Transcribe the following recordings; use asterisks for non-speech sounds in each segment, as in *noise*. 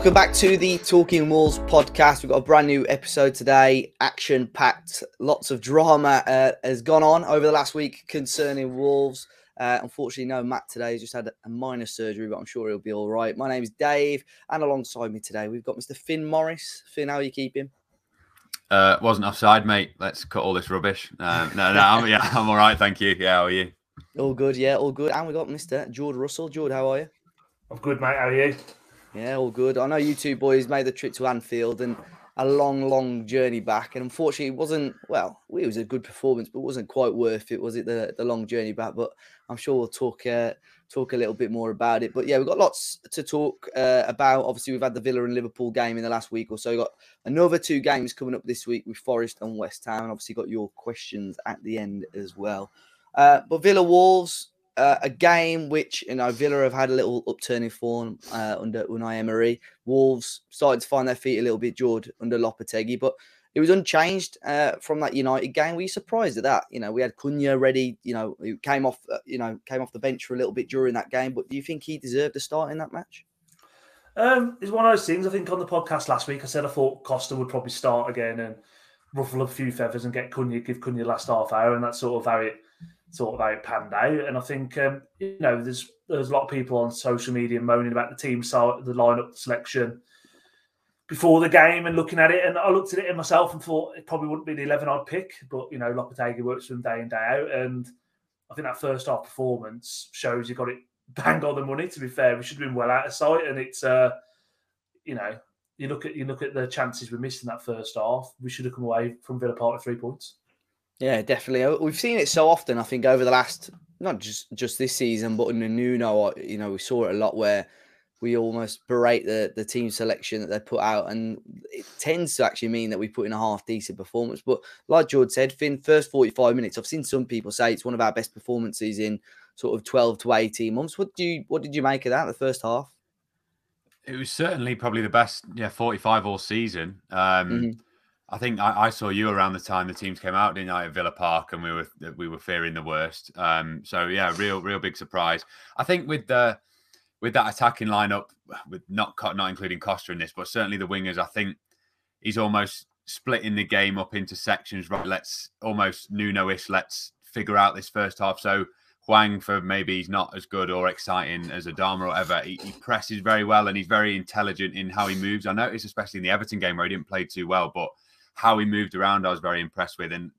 Welcome back to the Talking Wolves podcast. We've got a brand new episode today, action packed. Lots of drama uh, has gone on over the last week concerning Wolves. Uh, unfortunately, no Matt today. He's just had a minor surgery, but I'm sure he'll be all right. My name is Dave, and alongside me today, we've got Mr. Finn Morris. Finn, how are you keeping? Uh, wasn't offside, mate. Let's cut all this rubbish. Um, no, no, I'm, yeah, I'm all right, thank you. Yeah, how are you? All good, yeah, all good. And we got Mr. George Russell. George, how are you? I'm good, mate. How are you? Yeah, all good. I know you two boys made the trip to Anfield and a long, long journey back. And unfortunately, it wasn't, well, it was a good performance, but it wasn't quite worth it, was it, the, the long journey back? But I'm sure we'll talk uh, talk a little bit more about it. But yeah, we've got lots to talk uh, about. Obviously, we've had the Villa and Liverpool game in the last week or so. We've got another two games coming up this week with Forest and West Ham. And obviously, got your questions at the end as well. Uh, but Villa Wolves, uh, a game which you know Villa have had a little upturning form uh, under Unai Emery. Wolves started to find their feet a little bit, George, under Lopetegui, but it was unchanged uh, from that United game. Were you surprised at that? You know, we had Cunha ready. You know, who came off. Uh, you know, came off the bench for a little bit during that game. But do you think he deserved a start in that match? Um, it's one of those things. I think on the podcast last week, I said I thought Costa would probably start again and ruffle a few feathers and get Cunha, give Cunha last half hour, and that's sort of how it sort of how it panned out. And I think um, you know there's there's a lot of people on social media moaning about the team so the lineup selection before the game and looking at it. And I looked at it in myself and thought it probably wouldn't be the eleven I'd pick, but you know Lopetegui works from day in day out, and I think that first half performance shows you got it *laughs* bang on the money. To be fair, we should have been well out of sight, and it's uh, you know. You look at you look at the chances we missed in that first half. We should have come away from Villa Park with three points. Yeah, definitely. Uh, we've seen it so often. I think over the last not just just this season, but in the new no, you know, we saw it a lot where we almost berate the the team selection that they put out, and it tends to actually mean that we put in a half decent performance. But like George said, Finn, first forty five minutes, I've seen some people say it's one of our best performances in sort of twelve to eighteen months. What do you what did you make of that the first half? It was certainly probably the best, yeah, forty five all season. Um, mm-hmm I think I, I, saw you around the time the teams came out, didn't I, at Villa Park, and we were we were fearing the worst. Um, so yeah, real real big surprise. I think with the with that attacking lineup, with not not including Costa in this, but certainly the wingers, I think he's almost splitting the game up into sections. Right, let's almost Nuno-ish. Let's figure out this first half. So Hwang, for maybe he's not as good or exciting as Adama or whatever, he, he presses very well and he's very intelligent in how he moves. I noticed, especially in the Everton game where he didn't play too well, but how he moved around, I was very impressed with, and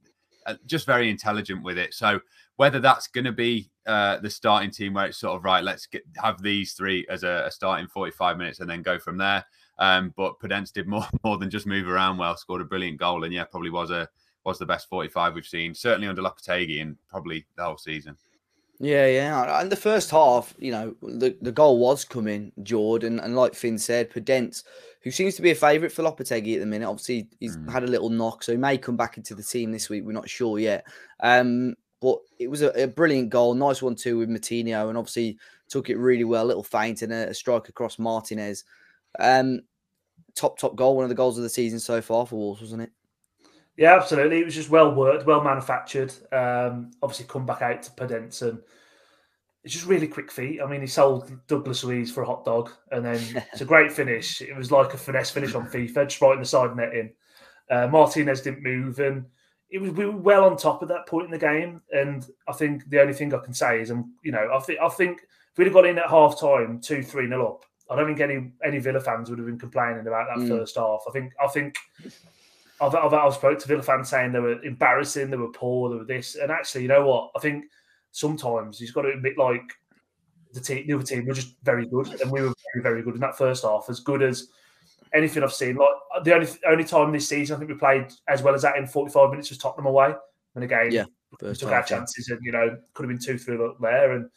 uh, just very intelligent with it. So whether that's going to be uh, the starting team where it's sort of right, let's get have these three as a, a starting 45 minutes and then go from there. Um, but Podence did more *laughs* more than just move around well, scored a brilliant goal, and yeah, probably was a was the best 45 we've seen, certainly under Lopetegui and probably the whole season. Yeah, yeah. And the first half, you know, the, the goal was coming, Jordan. And like Finn said, Podence, who seems to be a favourite for Lopetegui at the minute, obviously he's mm. had a little knock, so he may come back into the team this week. We're not sure yet. Um, but it was a, a, brilliant goal, nice one too with Moutinho, and obviously took it really well. Little feint and a, a strike across Martinez. Um, top top goal, one of the goals of the season so far for Wolves, wasn't it? Yeah, absolutely. It was just well worked, well manufactured. Um, obviously, come back out to Podence and it's just really quick feet. I mean, he sold Douglas Luiz for a hot dog, and then it's a great finish. It was like a finesse finish on FIFA, just right in the side net in. Uh, Martinez didn't move, and it was we were well on top at that point in the game. And I think the only thing I can say is, um, you know, I think I think if we'd have got in at half time, two three nil up, I don't think any any Villa fans would have been complaining about that mm. first half. I think I think I've, I've, I've spoke to Villa fans saying they were embarrassing, they were poor, they were this, and actually, you know what? I think sometimes he's got to admit like the team, the other team were just very good, and we were very, very good in that first half, as good as anything I've seen. Like the only only time this season I think we played as well as that in 45 minutes was Tottenham away. And again, yeah, we took our chances, and you know could have been two three up there, and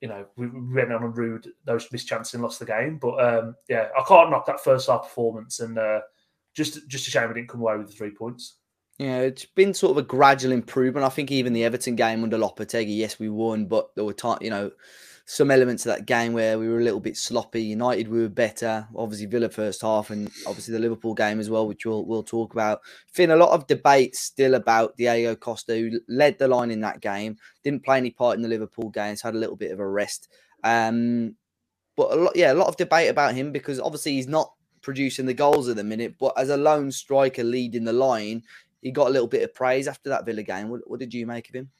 you know we, went on and rude those missed chances and lost the game. But um, yeah, I can't knock that first half performance, and uh, just just a shame we didn't come away with the three points. Yeah, it's been sort of a gradual improvement. I think even the Everton game under Lopetegui, yes, we won, but there were time, you know, some elements of that game where we were a little bit sloppy. United we were better. Obviously Villa first half, and obviously the Liverpool game as well, which we'll we'll talk about. Finn, a lot of debate still about Diego Costa, who led the line in that game, didn't play any part in the Liverpool games, had a little bit of a rest. Um, but a lot, yeah, a lot of debate about him because obviously he's not producing the goals at the minute. But as a lone striker leading the line, he got a little bit of praise after that Villa game. What, what did you make of him?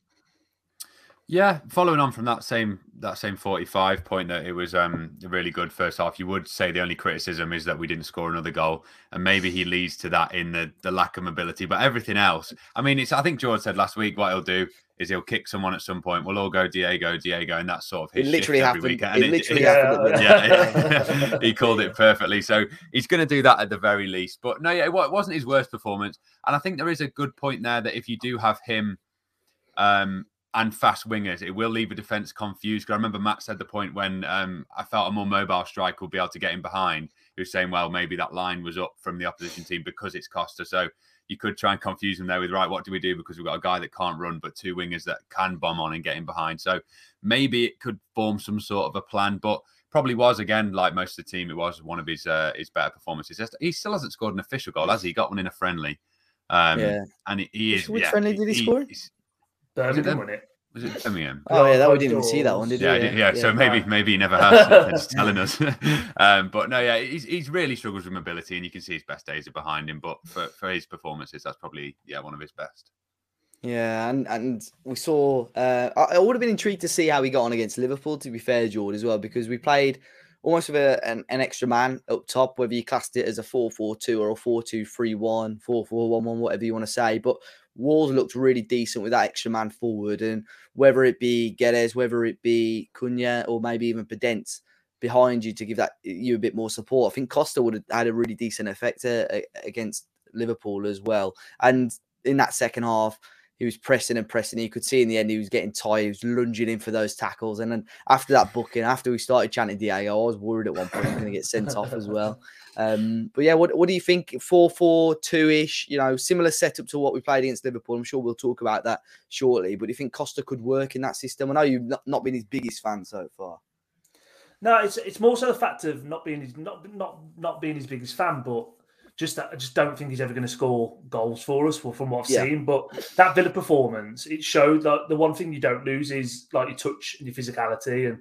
Yeah, following on from that same that same 45 point that it was um a really good first half. You would say the only criticism is that we didn't score another goal, and maybe he leads to that in the the lack of mobility. But everything else, I mean, it's I think George said last week what he'll do is he'll kick someone at some point. We'll all go Diego, Diego, and that's sort of his it literally happened. And it, literally it, happened. Yeah, yeah. *laughs* *laughs* he called it perfectly. So he's going to do that at the very least. But no, yeah, it wasn't his worst performance, and I think there is a good point there that if you do have him. Um, and fast wingers, it will leave a defense confused. I remember Matt said the point when um, I felt a more mobile striker would be able to get in behind. He was saying, well, maybe that line was up from the opposition team because it's Costa. So you could try and confuse them there with, right, what do we do? Because we've got a guy that can't run, but two wingers that can bomb on and get in behind. So maybe it could form some sort of a plan, but probably was again like most of the team. It was one of his uh, his better performances. He still hasn't scored an official goal, has he? he got one in a friendly. Um, yeah, and he, he is. Which yeah, friendly did he, he score? Birmingham, was it? Was it Birmingham? Oh yeah, that we didn't even see that one, did yeah, we? Yeah, yeah, So maybe maybe he never has. just telling *laughs* us. *laughs* um, but no, yeah, he's, he's really struggles with mobility, and you can see his best days are behind him. But for, for his performances, that's probably yeah one of his best. Yeah, and and we saw. Uh, I, I would have been intrigued to see how he got on against Liverpool. To be fair, George, as well, because we played almost with a, an, an extra man up top, whether you classed it as a 4 4 2 or a 4 2 3 1, 4 4 1 1, whatever you want to say. But Walls looked really decent with that extra man forward, and whether it be Guedes, whether it be Cunha, or maybe even Podence behind you to give that you a bit more support. I think Costa would have had a really decent effect uh, against Liverpool as well. And in that second half, he was pressing and pressing. You could see in the end he was getting tired. He was lunging in for those tackles. And then after that booking, after we started chanting Diego, I was worried at one point he was going to get sent off as well. *laughs* Um, but yeah, what, what do you think? 4 4 2 ish, you know, similar setup to what we played against Liverpool. I'm sure we'll talk about that shortly. But do you think Costa could work in that system? I know you've not, not been his biggest fan so far. No, it's it's more so the fact of not being his not not not being his biggest fan, but just I just don't think he's ever going to score goals for us from what I've yeah. seen. But that Villa performance, it showed that the one thing you don't lose is like your touch and your physicality. And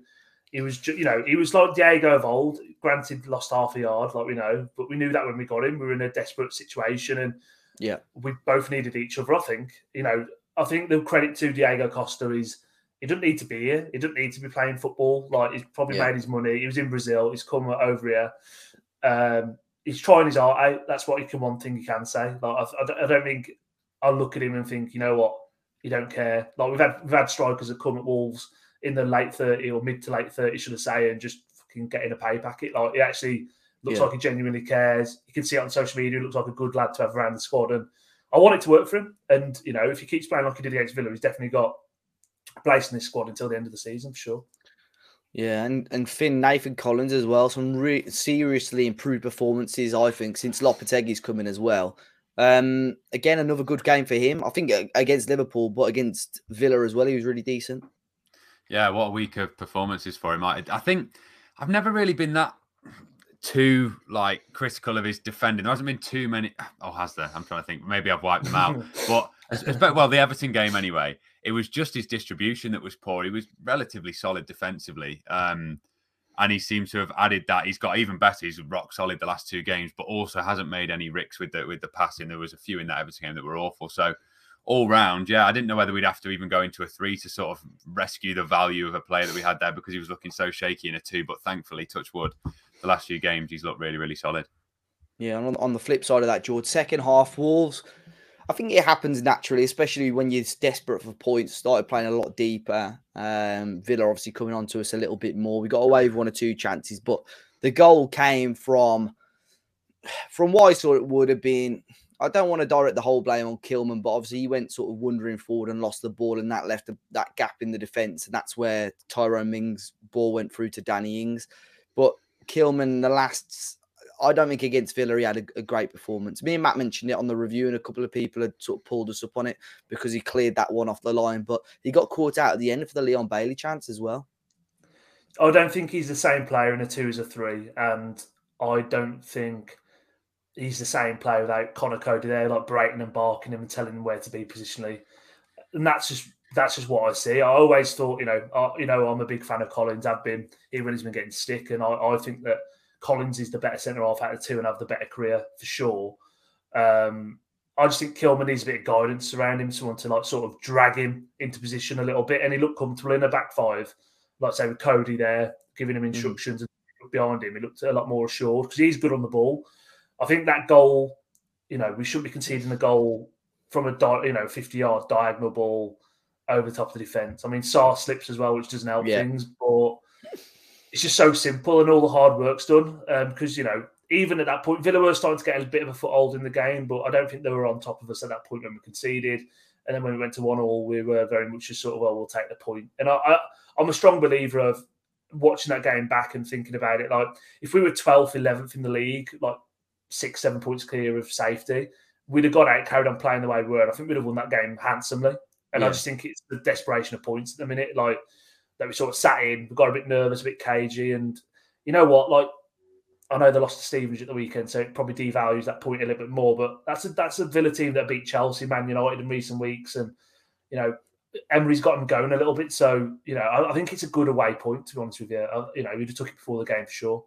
he was, you know, he was like Diego of old. Granted, lost half a yard, like we know, but we knew that when we got him, we were in a desperate situation, and yeah, we both needed each other. I think, you know, I think the credit to Diego Costa is he doesn't need to be here. He doesn't need to be playing football. Like he's probably yeah. made his money. He was in Brazil. He's come over here. Um, he's trying his art out. That's what he can one thing you can say. Like I, I, don't think I look at him and think, you know what, you don't care. Like we've had we've had strikers that come at Wolves in the late thirty or mid to late thirty, should I say, and just fucking get in a pay packet. Like he actually looks yeah. like he genuinely cares. You can see it on social media. He looks like a good lad to have around the squad, and I want it to work for him. And you know, if he keeps playing like he did against Villa, he's definitely got a place in this squad until the end of the season for sure. Yeah, and, and Finn Nathan Collins as well. Some re- seriously improved performances, I think, since Lopetegui's coming as well. Um, again, another good game for him. I think against Liverpool, but against Villa as well, he was really decent. Yeah, what a week of performances for him. I, I think I've never really been that too like critical of his defending. There hasn't been too many. Oh, has there? I'm trying to think. Maybe I've wiped them out. *laughs* but well, the Everton game anyway. It was just his distribution that was poor. He was relatively solid defensively. Um, and he seems to have added that. He's got even better. He's rock solid the last two games, but also hasn't made any ricks with the with the passing. There was a few in that Everton game that were awful. So all round, yeah, I didn't know whether we'd have to even go into a three to sort of rescue the value of a player that we had there because he was looking so shaky in a two. But thankfully, touch wood, the last few games he's looked really, really solid. Yeah, and on, on the flip side of that, George, second half Wolves I think it happens naturally, especially when you're desperate for points. Started playing a lot deeper. Um, Villa obviously coming on to us a little bit more. We got away with one or two chances, but the goal came from from what I thought it would have been. I don't want to direct the whole blame on Kilman, but obviously he went sort of wandering forward and lost the ball, and that left a, that gap in the defence, and that's where Tyrone Mings' ball went through to Danny Ings. But Kilman, the last I don't think against Villa he had a, a, great performance. Me and Matt mentioned it on the review, and a couple of people had sort of pulled us up on it because he cleared that one off the line. But he got caught out at the end for the Leon Bailey chance as well. I don't think he's the same player in a two as a three, and I don't think he's the same player without Conor Coady there, like breaking and barking him and telling him where to be positionally. And that's just that's just what I see. I always thought, you know, uh, you know, I'm a big fan of Collins. I've been even he's been getting stick, and I, I think that Collins is the better centre half out of the two and have the better career for sure. Um, I just think Kilman needs a bit of guidance around him, someone to like sort of drag him into position a little bit, and he looked comfortable in a back five, like say with Coady there, giving him mm. instructions mm. and behind him. He looked a lot more assured because he's good on the ball. I think that goal, you know, we shouldn't be conceding the goal from a you know 50 yard diagonal ball over the top of the defence. I mean, Sarr slips as well, which doesn't help yeah. things, but it's just so simple and all the hard work's done. Because, um, you know, even at that point, Villa were starting to get a bit of a foothold in the game, but I don't think they were on top of us at that point when we conceded. And then when we went to one all, we were very much just sort of, well, we'll take the point. And I, I, I'm a strong believer of watching that game back and thinking about it. Like, if we were 12th, 11th in the league, like six, seven points clear of safety, we'd have got out, carried on playing the way we were. And I think we'd have won that game handsomely. And yeah. I just think it's the desperation of points at the minute, like that we sort of sat in, we got a bit nervous, a bit cagey, and you know what? Like I know they lost to Stevenage at the weekend, so it probably devalues that point a little bit more. But that's a that's a Villa team that beat Chelsea, Man United in recent weeks, and you know Emery's got them going a little bit. So you know I, I think it's a good away point to be honest with you. I, you know we'd have took it before the game for sure.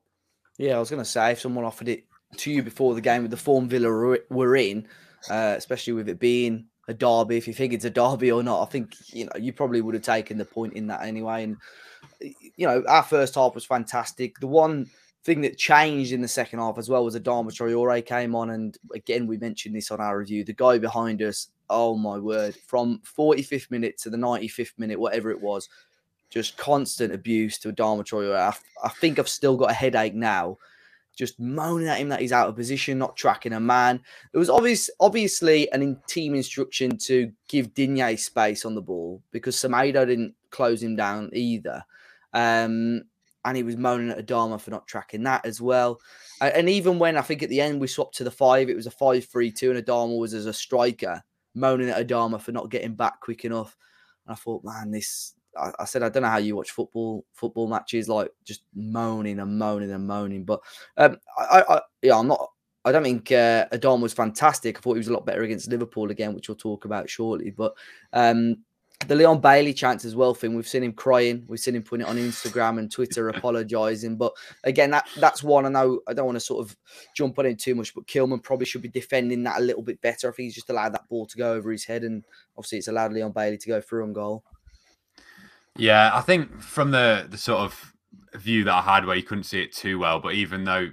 Yeah, I was going to say if someone offered it to you before the game with the form Villa were in, uh, especially with it being a derby, if you think it's a derby or not, I think you know you probably would have taken the point in that anyway. And you know, our first half was fantastic. The one thing that changed in the second half as well was Adama Traore came on, and again we mentioned this on our review. The guy behind us, oh my word, from 45th minute to the 95th minute, whatever it was, just constant abuse to Adama Traore. I, I think I've still got a headache now just moaning at him that he's out of position, not tracking a man. It was obvious, obviously an in team instruction to give Digne space on the ball because Semedo didn't close him down either. Um, and he was moaning at Adama for not tracking that as well. And even when I think at the end we swapped to the five, it was a 5 3 2, and Adama was as a striker, moaning at Adama for not getting back quick enough. And I thought, man, this I, I, said I don't know how you watch football football matches, like just moaning and moaning and moaning. But um, I, I, yeah, I'm not. I don't think uh, Adam was fantastic. I thought he was a lot better against Liverpool again, which we'll talk about shortly. But um, the Leon Bailey chance as well, thing we've seen him crying, we've seen him putting it on Instagram and Twitter, *laughs* apologising. But again, that that's one I know. I don't want to sort of jump on it too much, but Kilman probably should be defending that a little bit better. I think he's just allowed that ball to go over his head, and obviously it's allowed Leon Bailey to go through on goal. Yeah, I think from the the sort of view that I had where you couldn't see it too well, but even though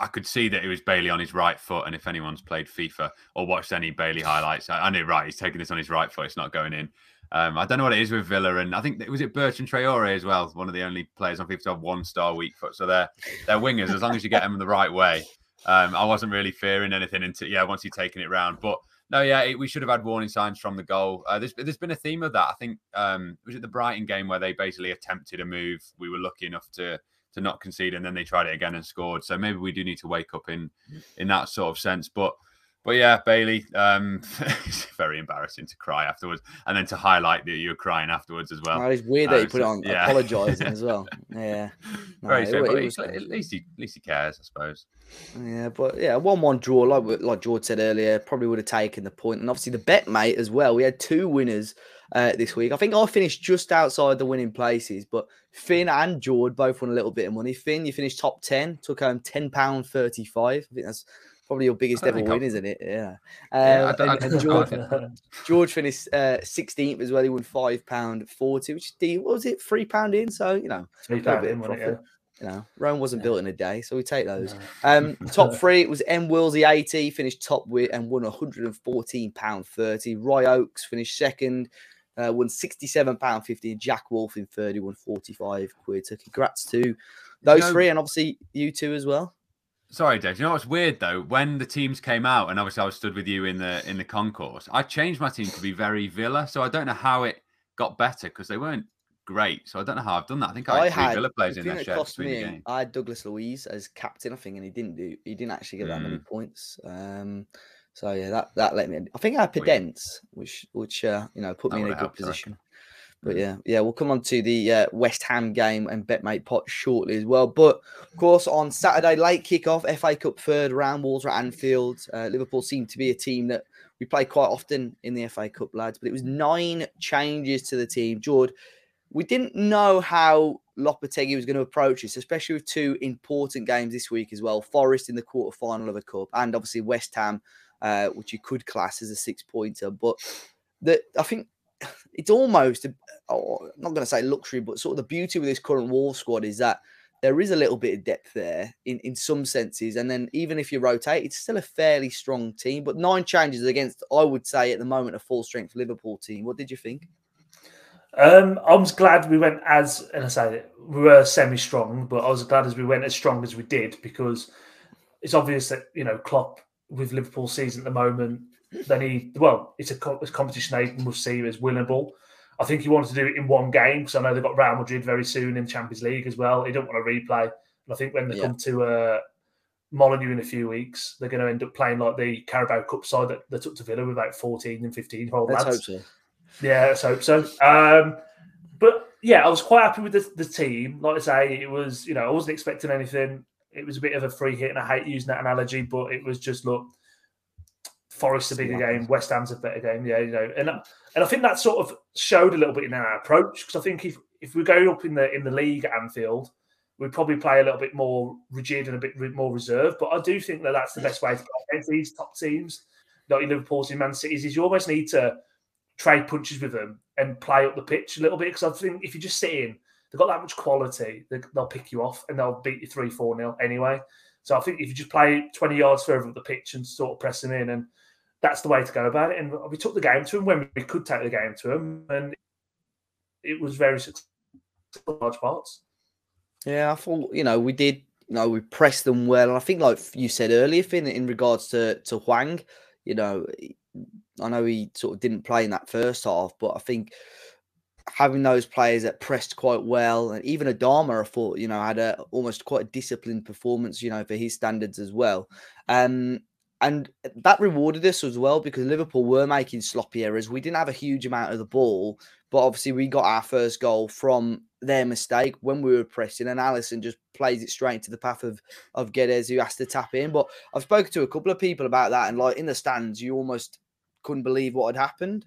I could see that it was Bailey on his right foot, and if anyone's played FIFA or watched any Bailey highlights, I, I knew right. He's taking this on his right foot; it's not going in. Um, I don't know what it is with Villa, and I think it was it Bertrand Traore as well, one of the only players on FIFA to have one star weak foot. So they're they're wingers as long as you get them the right way. Um, I wasn't really fearing anything until yeah, once you've taken it round, but no, yeah, it, we should have had warning signs from the goal. Uh, there's, there's been a theme of that. I think um, was it the Brighton game where they basically attempted a move. We were lucky enough to to not concede, and then they tried it again and scored. So maybe we do need to wake up in in that sort of sense. But but yeah, Bailey, um, *laughs* it's very embarrassing to cry afterwards, and then to highlight that you're crying afterwards as well. Oh, it's weird that uh, he put it on yeah. apologising as well. *laughs* Yeah, no, very it, it, was, at least he at least he cares, I suppose. Yeah, but yeah, one-one draw, like like George said earlier, probably would have taken the point, and obviously the BetMate as well. We had two winners uh, this week. I think I finished just outside the winning places, but Finn and George both won a little bit of money. Finn, you finished top ten, took home ten pound thirty-five. I think that's probably your biggest ever win, isn't it? Yeah. yeah um, and, and George, George finished uh, 16th as well. He won five pound forty, which is what was it, three pound in? So you know, three pound in, it, yeah. You know, Rome wasn't yeah. built in a day, so we take those. No. Um, top *laughs* three, it was M Willsey 80, finished top with and won 114 pound 30. Roy Oakes finished second, uh, won 67 pound 50. Jack Wolf in third, won 45 quid. So congrats to those you know, three, and obviously you two as well. Sorry, Dave. You know what's weird though? When the teams came out, and obviously I was stood with you in the in the concourse, I changed my team to be very Villa. So I don't know how it got better because they weren't great. So I don't know how I've done that. I think I, I had, had Villa players in that shirt between me, game. I had Douglas Luiz as captain, I think, and he didn't do. He didn't actually get that mm. many points. Um, so yeah, that that let me. I think I had Podence, which which uh, you know put me in a good position. But yeah, yeah, we'll come on to the uh, West Ham game and BetMate pot shortly as well. But of course, on Saturday, late kickoff, FA Cup third round, Walter at Anfield. Uh, Liverpool seemed to be a team that we play quite often in the FA Cup, lads. But it was nine changes to the team. George, we didn't know how Lopetegui was going to approach this, especially with two important games this week as well. Forest in the quarter final of the cup, and obviously West Ham, uh, which you could class as a six pointer. But the, I think it's almost, oh, I'm not going to say luxury, but sort of the beauty with this current Wolves squad is that there is a little bit of depth there in, in some senses. And then even if you rotate, it's still a fairly strong team. But nine changes against, I would say, at the moment, a full strength Liverpool team. What did you think? Um, I was glad we went as, and I say we were semi strong, but I was glad as we went as strong as we did because it's obvious that, you know, Klopp with Liverpool season at the moment then he, well, it's a, it's a competition they must see as winnable. I think he wanted to do it in one game because I know they've got Real Madrid very soon in Champions League as well. He don't want to replay. And I think when they yeah. come to uh, Molineux in a few weeks, they're going to end up playing like the Carabao Cup side that they took to Villa with about 14 and 15 year old lads. Hope so. Yeah, let's hope so. Um, but yeah, I was quite happy with the, the team. Like I say, it was, you know, I wasn't expecting anything. It was a bit of a free hit, and I hate using that analogy, but it was just look, Forest's a bigger game, West Ham's a better game. Yeah, you know, and and I think that sort of showed a little bit in our approach because I think if if we're going up in the in the league at Anfield, we'd probably play a little bit more rigid and a bit more reserved. But I do think that that's the best way to play against these top teams, like Liverpool's and Man City's. Is you almost need to trade punches with them and play up the pitch a little bit because I think if you just sit in, they've got that much quality, they, will pick you off and they'll beat you three four nil anyway. So I think if you just play twenty yards further up the pitch and sort of press them in and that's the way to go about it. And we took the game to him when we could take the game to him, and it was very successful large parts. Yeah, I thought you know we did. You know, we pressed them well, and I think, like you said earlier, Finn, in regards to to Hwang, you know, I know he sort of didn't play in that first half, but I think having those players that pressed quite well, and even Adama, I thought, you know, had a almost quite a disciplined performance, you know, for his standards as well. Um, and that rewarded us as well because Liverpool were making sloppy errors. We didn't have a huge amount of the ball, but obviously we got our first goal from their mistake when we were pressing, and Alisson just plays it straight into the path of of Guedes, who has to tap in. But I've spoken to a couple of people about that, and like in the stands, you almost couldn't believe what had happened.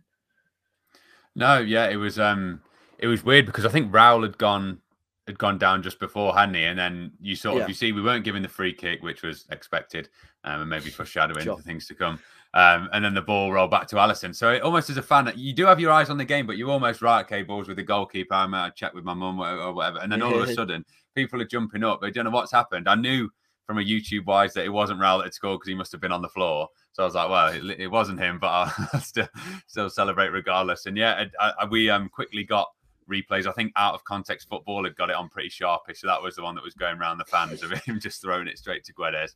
No, yeah, it was um, it was weird because I think Raul had gone had gone down just before, hadn't he? And then you sort of yeah. you see we weren't given the free kick, which was expected, um, and maybe foreshadowing sure. things to come. Um, and then the ball rolled back to Alisson. So it, almost as a fan, you do have your eyes on the game, but you're almost right. Okay, balls with the goalkeeper. I'm out check with my mum or whatever, and then all of a *laughs* sudden, people are jumping up. They don't know what's happened. I knew from a YouTube wise that it wasn't Raul that had scored because he must have been on the floor. So I was like, well, it, it wasn't him, but I'll *laughs* still still celebrate regardless. And yeah, I, I, we um quickly got replays. I think out of context football had got it on pretty sharpish. So that was the one that was going around the fans of *laughs* him just throwing it straight to Guedes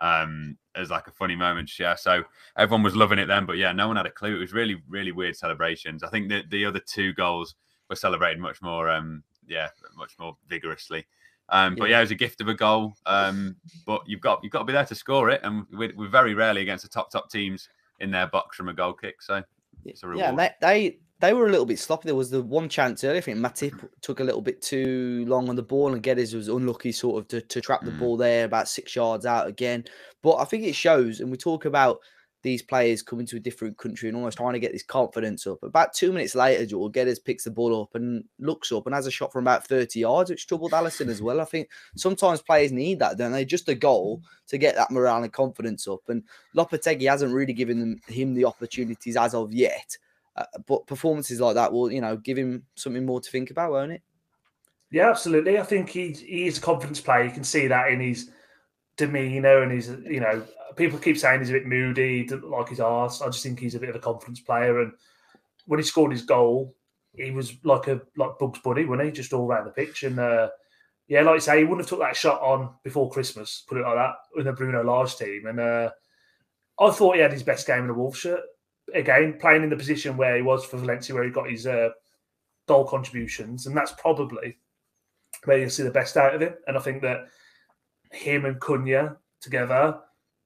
um, as like a funny moment share. So everyone was loving it then, but yeah, no one had a clue. It was really, really weird celebrations. I think the, the other two goals were celebrated much more, um, yeah, much more vigorously. Um, but yeah. yeah, it was a gift of a goal. Um, but you've got you've got to be there to score it, and we're, we're very rarely against the top top teams in their box from a goal kick. So it's a reward. Yeah, they, they they were a little bit sloppy. There was the one chance earlier. I think Matip *clears throat* took a little bit too long on the ball, and Guedes was unlucky, sort of, to, to trap the mm. ball there about six yards out again. But I think it shows, and we talk about these players coming to a different country and almost trying to get this confidence up. About two minutes later, Joel Guedes picks the ball up and looks up and has a shot from about 30 yards, which troubled Alisson as well. I think sometimes players need that, don't they? Just a goal to get that morale and confidence up. And Lopetegui hasn't really given them, him the opportunities as of yet. Uh, but performances like that will, you know, give him something more to think about, won't it? Yeah, absolutely. I think he he is a confidence player. You can see that in his demeanor and his, you know, people keep saying he's a bit moody, like his arse. I just think he's a bit of a confidence player. And when he scored his goal, he was like a like Bugs Bunny, wasn't he? Just all around the pitch. And uh, yeah, like you say, he wouldn't have took that shot on before Christmas, put it like that, in the Bruno Lage team. And uh, I thought he had his best game in a Wolf shirt again, playing in the position where he was for Valencia, where he got his uh, goal contributions, and that's probably where you'll see the best out of him. And I think that him and Cunha together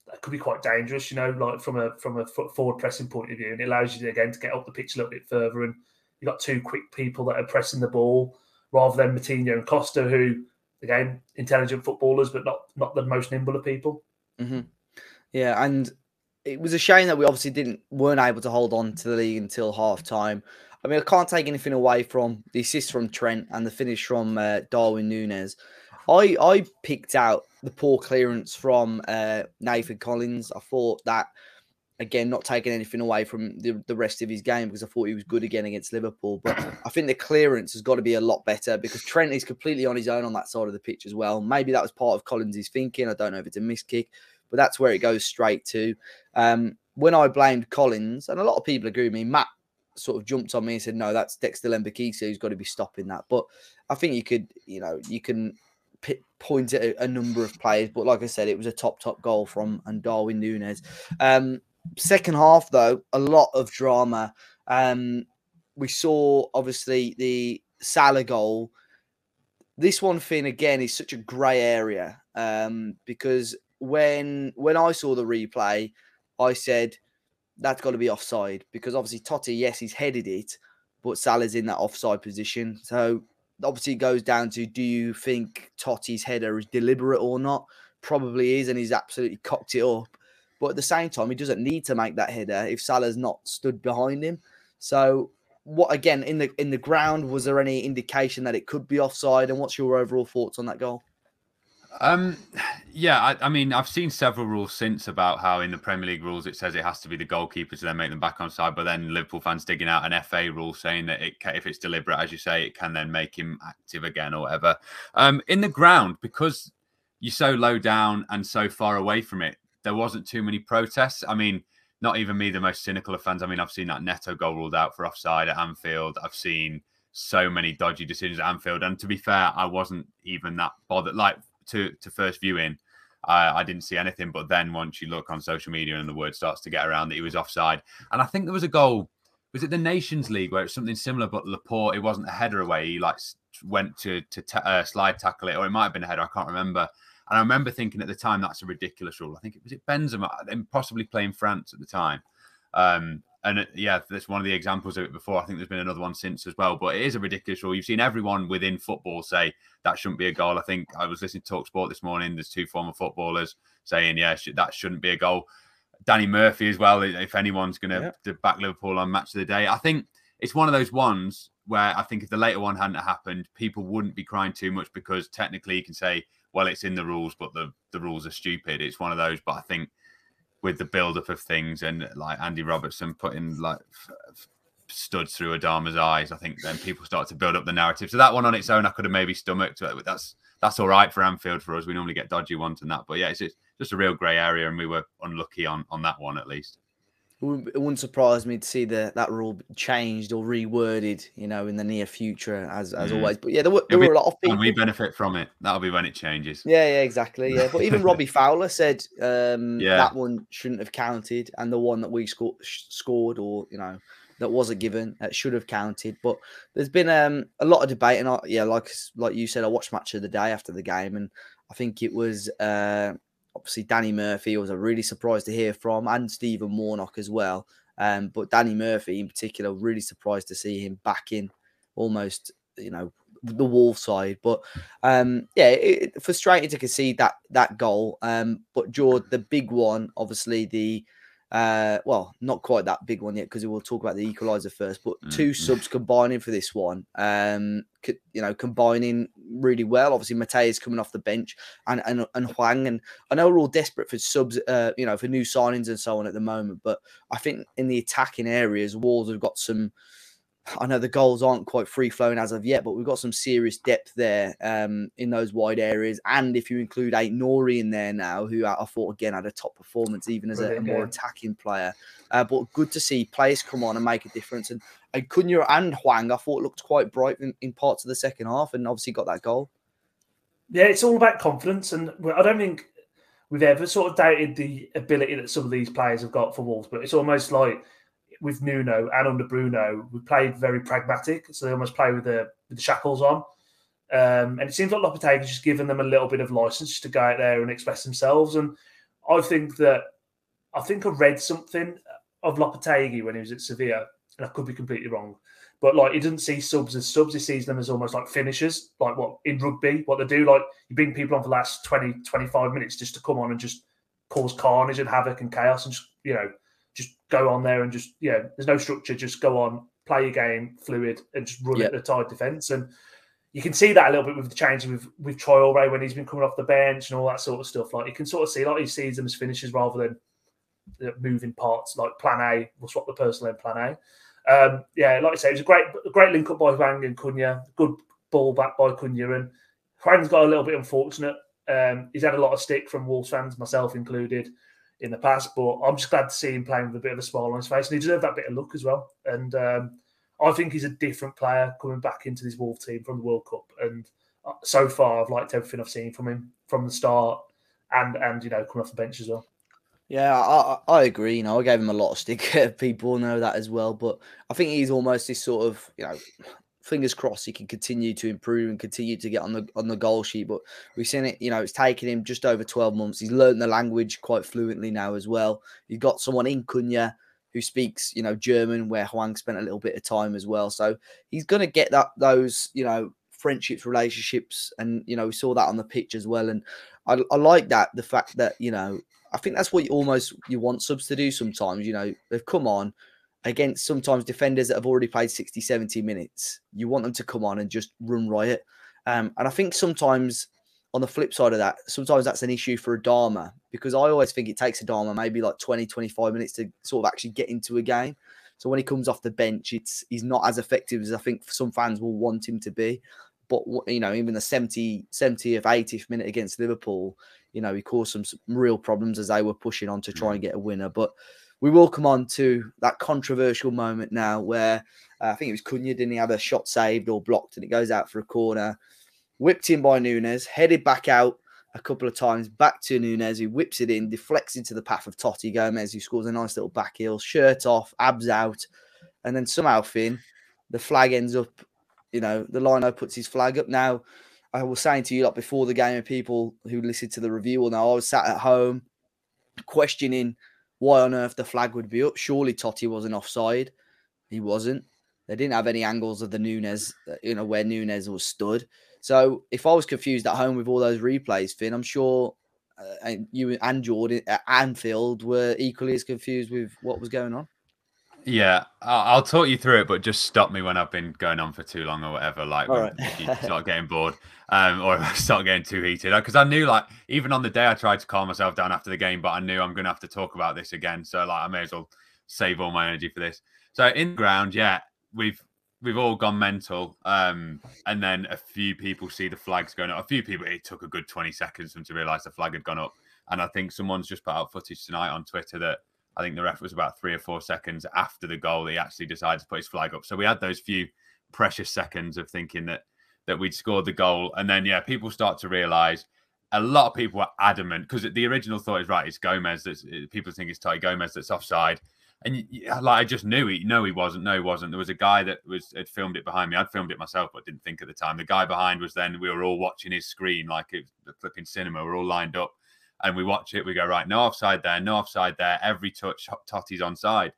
that could be quite dangerous, you know, like from a from a forward pressing point of view, and it allows you again to get up the pitch a little bit further. And you've got two quick people that are pressing the ball rather than Moutinho and Costa, who again intelligent footballers, but not not the most nimble of people. Mm-hmm. Yeah, and it was a shame that we obviously didn't weren't able to hold on to the league until half time. I mean, I can't take anything away from the assist from Trent and the finish from uh, Darwin Nunez. I I picked out the poor clearance from uh, Nathan Collins. I thought that again, not taking anything away from the, the rest of his game because I thought he was good again against Liverpool. But I think the clearance has got to be a lot better because Trent is completely on his own on that side of the pitch as well. Maybe that was part of Collins' thinking. I don't know if it's a miss kick, but that's where it goes straight to. Um, when I blamed Collins, and a lot of people agree with me, Matt sort of jumped on me and said, no, that's Dexter Lembikisa who's got to be stopping that. But I think you could, you know, you can p- point at a, number of players. But like I said, it was a top, top goal from and Darwin Nunez. Um, second half, though, a lot of drama. Um, we saw obviously the Salah goal. This one thing again is such a grey area um, because when when I saw the replay, I said that's got to be offside because obviously Toti, yes, he's headed it, but Salah's in that offside position. So obviously it goes down to do you think Toti's header is deliberate or not? Probably is, and he's absolutely cocked it up. But at the same time, he doesn't need to make that header if Salah's not stood behind him. So what again in the in the ground was there any indication that it could be offside and what's your overall thoughts on that goal um yeah I, I, mean i've seen several rules since about how in the premier league rules it says it has to be the goalkeeper to then make them back on side but then liverpool fans digging out an fa rule saying that it if it's deliberate as you say it can then make him active again or whatever um in the ground because you're so low down and so far away from it there wasn't too many protests. I mean, not even me, the most cynical of fans. I mean, I've seen that Neto goal ruled out for offside at Anfield. I've seen so many dodgy decisions at Anfield, and to be fair, I wasn't even that bothered. Like to to first viewing, uh, I didn't see anything. But then once you look on social media and the word starts to get around that he was offside, and I think there was a goal. Was it the Nations League where it's something similar, but Laporte? It wasn't a header away. He like went to to uh, slide tackle it, or it might have been a header. I can't remember. And I remember thinking at the time that's a ridiculous rule. I think it was it Benzema, and possibly playing France at the time. Um, and yeah, that's one of the examples of it before. I think there's been another one since as well. But it is a ridiculous rule. You've seen everyone within football say that shouldn't be a goal. I think I was listening to Talk Sport this morning. There's two former footballers saying, yeah, that shouldn't be a goal. Danny Murphy as well. If anyone's going to back Liverpool on match of the day, I think it's one of those ones where I think if the later one hadn't happened, people wouldn't be crying too much because technically you can say, well, it's in the rules, but the, the rules are stupid. It's one of those. But I think with the build up of things and like Andy Robertson putting like studs through Adama's eyes, I think then people start to build up the narrative. So that one on its own, I could have maybe stomached. That's that's all right for Anfield for us. We normally get dodgy ones and that. But yeah, it's just a real grey area, and we were unlucky on on that one at least it wouldn't surprise me to see the that rule changed or reworded, you know, in the near future, as as mm. always. But yeah, there were, there were a lot of people. And we benefit from it. That'll be when it changes. Yeah, yeah, exactly. Yeah, but even Robbie *laughs* Fowler said um, yeah. that one shouldn't have counted, and the one that we scored, scored, or you know, that wasn't given, uh, should have counted. But there's been um, a lot of debate, and I, yeah, like like you said, I watched match of the day after the game, and I think it was. Uh, obviously Danny Murphy was a really surprised to hear from, and Stephen Warnock as well. Um, but Danny Murphy in particular, really surprised to see him back in almost, you know, the wall side. But um, yeah, it, frustrating to concede that that goal. Um, but George, the big one, obviously the uh, well, not quite that big one yet because we'll talk about the equalizer first. But mm, two mm. subs combining for this one, um, you know, combining really well. Obviously, Matheus coming off the bench and and and Hwang, and I know we're all desperate for subs, uh, you know, for new signings and so on at the moment. But I think in the attacking areas, Wolves have got some I know the goals aren't quite free flowing as of yet, but we've got some serious depth there um, in those wide areas. And if you include Aït-Nouri in there now, who I, thought again had a top performance, even as a, a more attacking player. Uh, but good to see players come on and make a difference. And, and Cunha and Hwang, I thought looked quite bright in, in parts of the second half, and obviously got that goal. Yeah, it's all about confidence, and I don't think we've ever sort of doubted the ability that some of these players have got for Wolves. But it's almost like with Nuno and under Bruno, we played very pragmatic. So they almost play with the with the shackles on. Um, and it seems like Lopetegui's just given them a little bit of license to go out there and express themselves. And I think that I think I read something of Lopetegui when he was at Sevilla, and I could be completely wrong. But like he doesn't see subs as subs, he sees them as almost like finishers, like what in rugby, what they do. Like you bring people on for the last 20, 25 minutes just to come on and just cause carnage and havoc and chaos and just, you know, just go on there and just, yeah, there's no structure, just go on, play your game, fluid, and just run yep. at the tight defence. And you can see that a little bit with the change with with Traore when he's been coming off the bench and all that sort of stuff. Like you can sort of see, like he sees them as finishes rather than moving parts. Like Plan A, we'll swap the personal in Plan A. Um, yeah, like I say, it was a great, great link up by Hwang and Cunha. Good ball back by Cunha, and Hwang's got a little bit unfortunate. Um, he's had a lot of stick from Wolves fans, myself included, in the past. But I'm just glad to see him playing with a bit of a smile on his face, and he deserved that bit of luck as well. And um, I think he's a different player coming back into this Wolf team from the World Cup. And uh, so far, I've liked everything I've seen from him from the start, and and you know coming off the bench as well. Yeah, I, I agree. You know, I gave him a lot of stick. *laughs* People know that as well. But I think he's almost this sort of, you know, fingers crossed he can continue to improve and continue to get on the on the goal sheet. But we've seen it, you know, it's taken him just over 12 months. He's learned the language quite fluently now as well. You've got someone in Cunha who speaks, you know, German, where Hwang spent a little bit of time as well. So he's gonna get that those, you know, friendships, relationships, and you know, we saw that on the pitch as well. And I, I like that the fact that, you know, I think that's what you almost you want subs to do sometimes. You know, they've come on against sometimes defenders that have already played 60, 70 minutes. You want them to come on and just run riot. Um, and I think sometimes on the flip side of that, sometimes that's an issue for Adama because I always think it takes Adama maybe like 20, 25 minutes to sort of actually get into a game. So when he comes off the bench, it's he's not as effective as I think some fans will want him to be. But you know, even the 70, 70th, 80th minute against Liverpool, you know, he caused some, some real problems as they were pushing on to try and mm. get a winner. But we will come on to that controversial moment now where uh, I think it was Cunha, didn't he have a shot saved or blocked and it goes out for a corner, whipped in by Nunez, headed back out a couple of times back to Nunez, who whips it in, deflects into the path of Toti Gomes, who scores a nice little back heel, shirt off, abs out, and then somehow Finn, the flag ends up, you know, the lino puts his flag up. Now, I was saying to you like before the game, and people who listened to the review will know I was sat at home questioning why on earth the flag would be up. Surely Toti wasn't offside. He wasn't. They didn't have any angles of the Nunez, uh, you know, where Nunez was stood. So if I was confused at home with all those replays, Finn, I'm sure uh, you and Jordan at Anfield were equally as confused with what was going on. Yeah, I'll, talk you through it, but just stop me when I've been going on for too long or whatever. Like, right. if you *laughs* start getting bored, um, or *laughs* if I start getting too heated, because I knew, like, even on the day I tried to calm myself down after the game, but I knew I'm going to have to talk about this again. So, like, I may as well save all my energy for this. So, in the ground, yeah, we've we've all gone mental, um, and then a few people see the flags going up. A few people, it took a good 20 seconds for them to realise the flag had gone up, and I think someone's just put out footage tonight on Twitter that I think the ref was about three or four seconds after the goal. He actually decided to put his flag up. So we had those few precious seconds of thinking that that we'd scored the goal, and then yeah, people start to realise. A lot of people were adamant because the original thought is right. It's Gomes. that's people think it's Ty Gomes that's offside, and like I just knew he no he wasn't no he wasn't. There was a guy that was had filmed it behind me. I'd filmed it myself, but didn't think at the time. The guy behind was then we were all watching his screen like it was flipping cinema. We're all lined up and we watch it, we go right, no offside there, no offside there. Every touch, Toti's onside.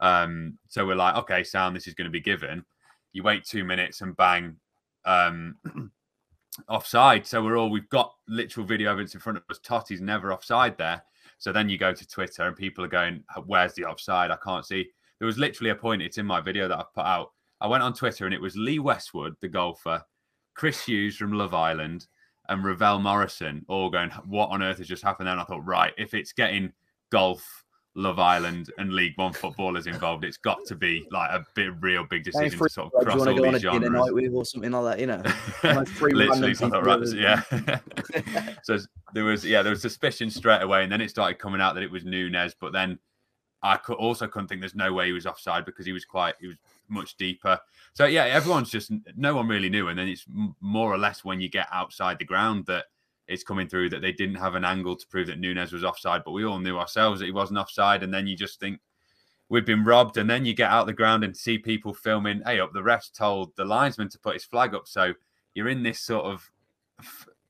Um, so we're like, okay, sound, this is going to be given. You wait two minutes and bang, um, *clears throat* offside. So we're all we've got literal video evidence in front of us. Toti's never offside there. So then you go to Twitter and people are going, "Where's the offside? I can't see." There was literally a point. It's in my video that I've put out. I went on Twitter and it was Lee Westwood, the golfer, Chris Hughes from Love Island, and Ravel Morrison all going, what on earth has just happened there? And I thought, right, if it's getting golf, Love Island, and League One footballers involved, it's got to be like a bit real big decision to sort of cross all these genres. Night with or something like that, you know. *laughs* Literally, *laughs* so thought, right, yeah. so there was, yeah, there was suspicion straight away, and then it started coming out that it was Nunez, but then I could also couldn't think there's no way he was offside because he was quite, he was much deeper. So yeah, everyone's just no one really knew, and then it's more or less when you get outside the ground that it's coming through that they didn't have an angle to prove that Nunez was offside, but we all knew ourselves that he wasn't offside, and then you just think we've been robbed, and then you get out the ground and see people filming. Hey, up the refs told the linesman to put his flag up, so you're in this sort of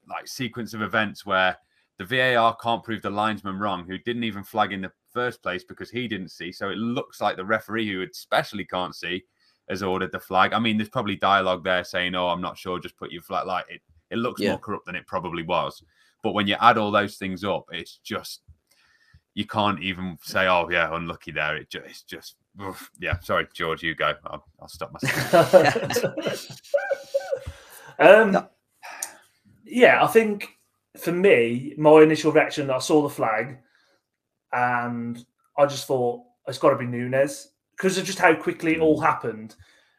like sequence of events where the VAR can't prove the linesman wrong, who didn't even flag in the first place because he didn't see. So it looks like the referee, who especially can't see, has ordered the flag. I mean, there's probably dialogue there saying, "Oh, I'm not sure, just put your flag." Like it, it looks yeah. more corrupt than it probably was. But when you add all those things up, it's just you can't even say, "Oh, yeah, unlucky there." It just, it's just, oof. yeah. Sorry, George, you go. I'll, I'll stop myself. *laughs* um, no. Yeah, I think for me, my initial reaction, I saw the flag, and I just thought it's got to be Nunez because of just how quickly it all mm. happened.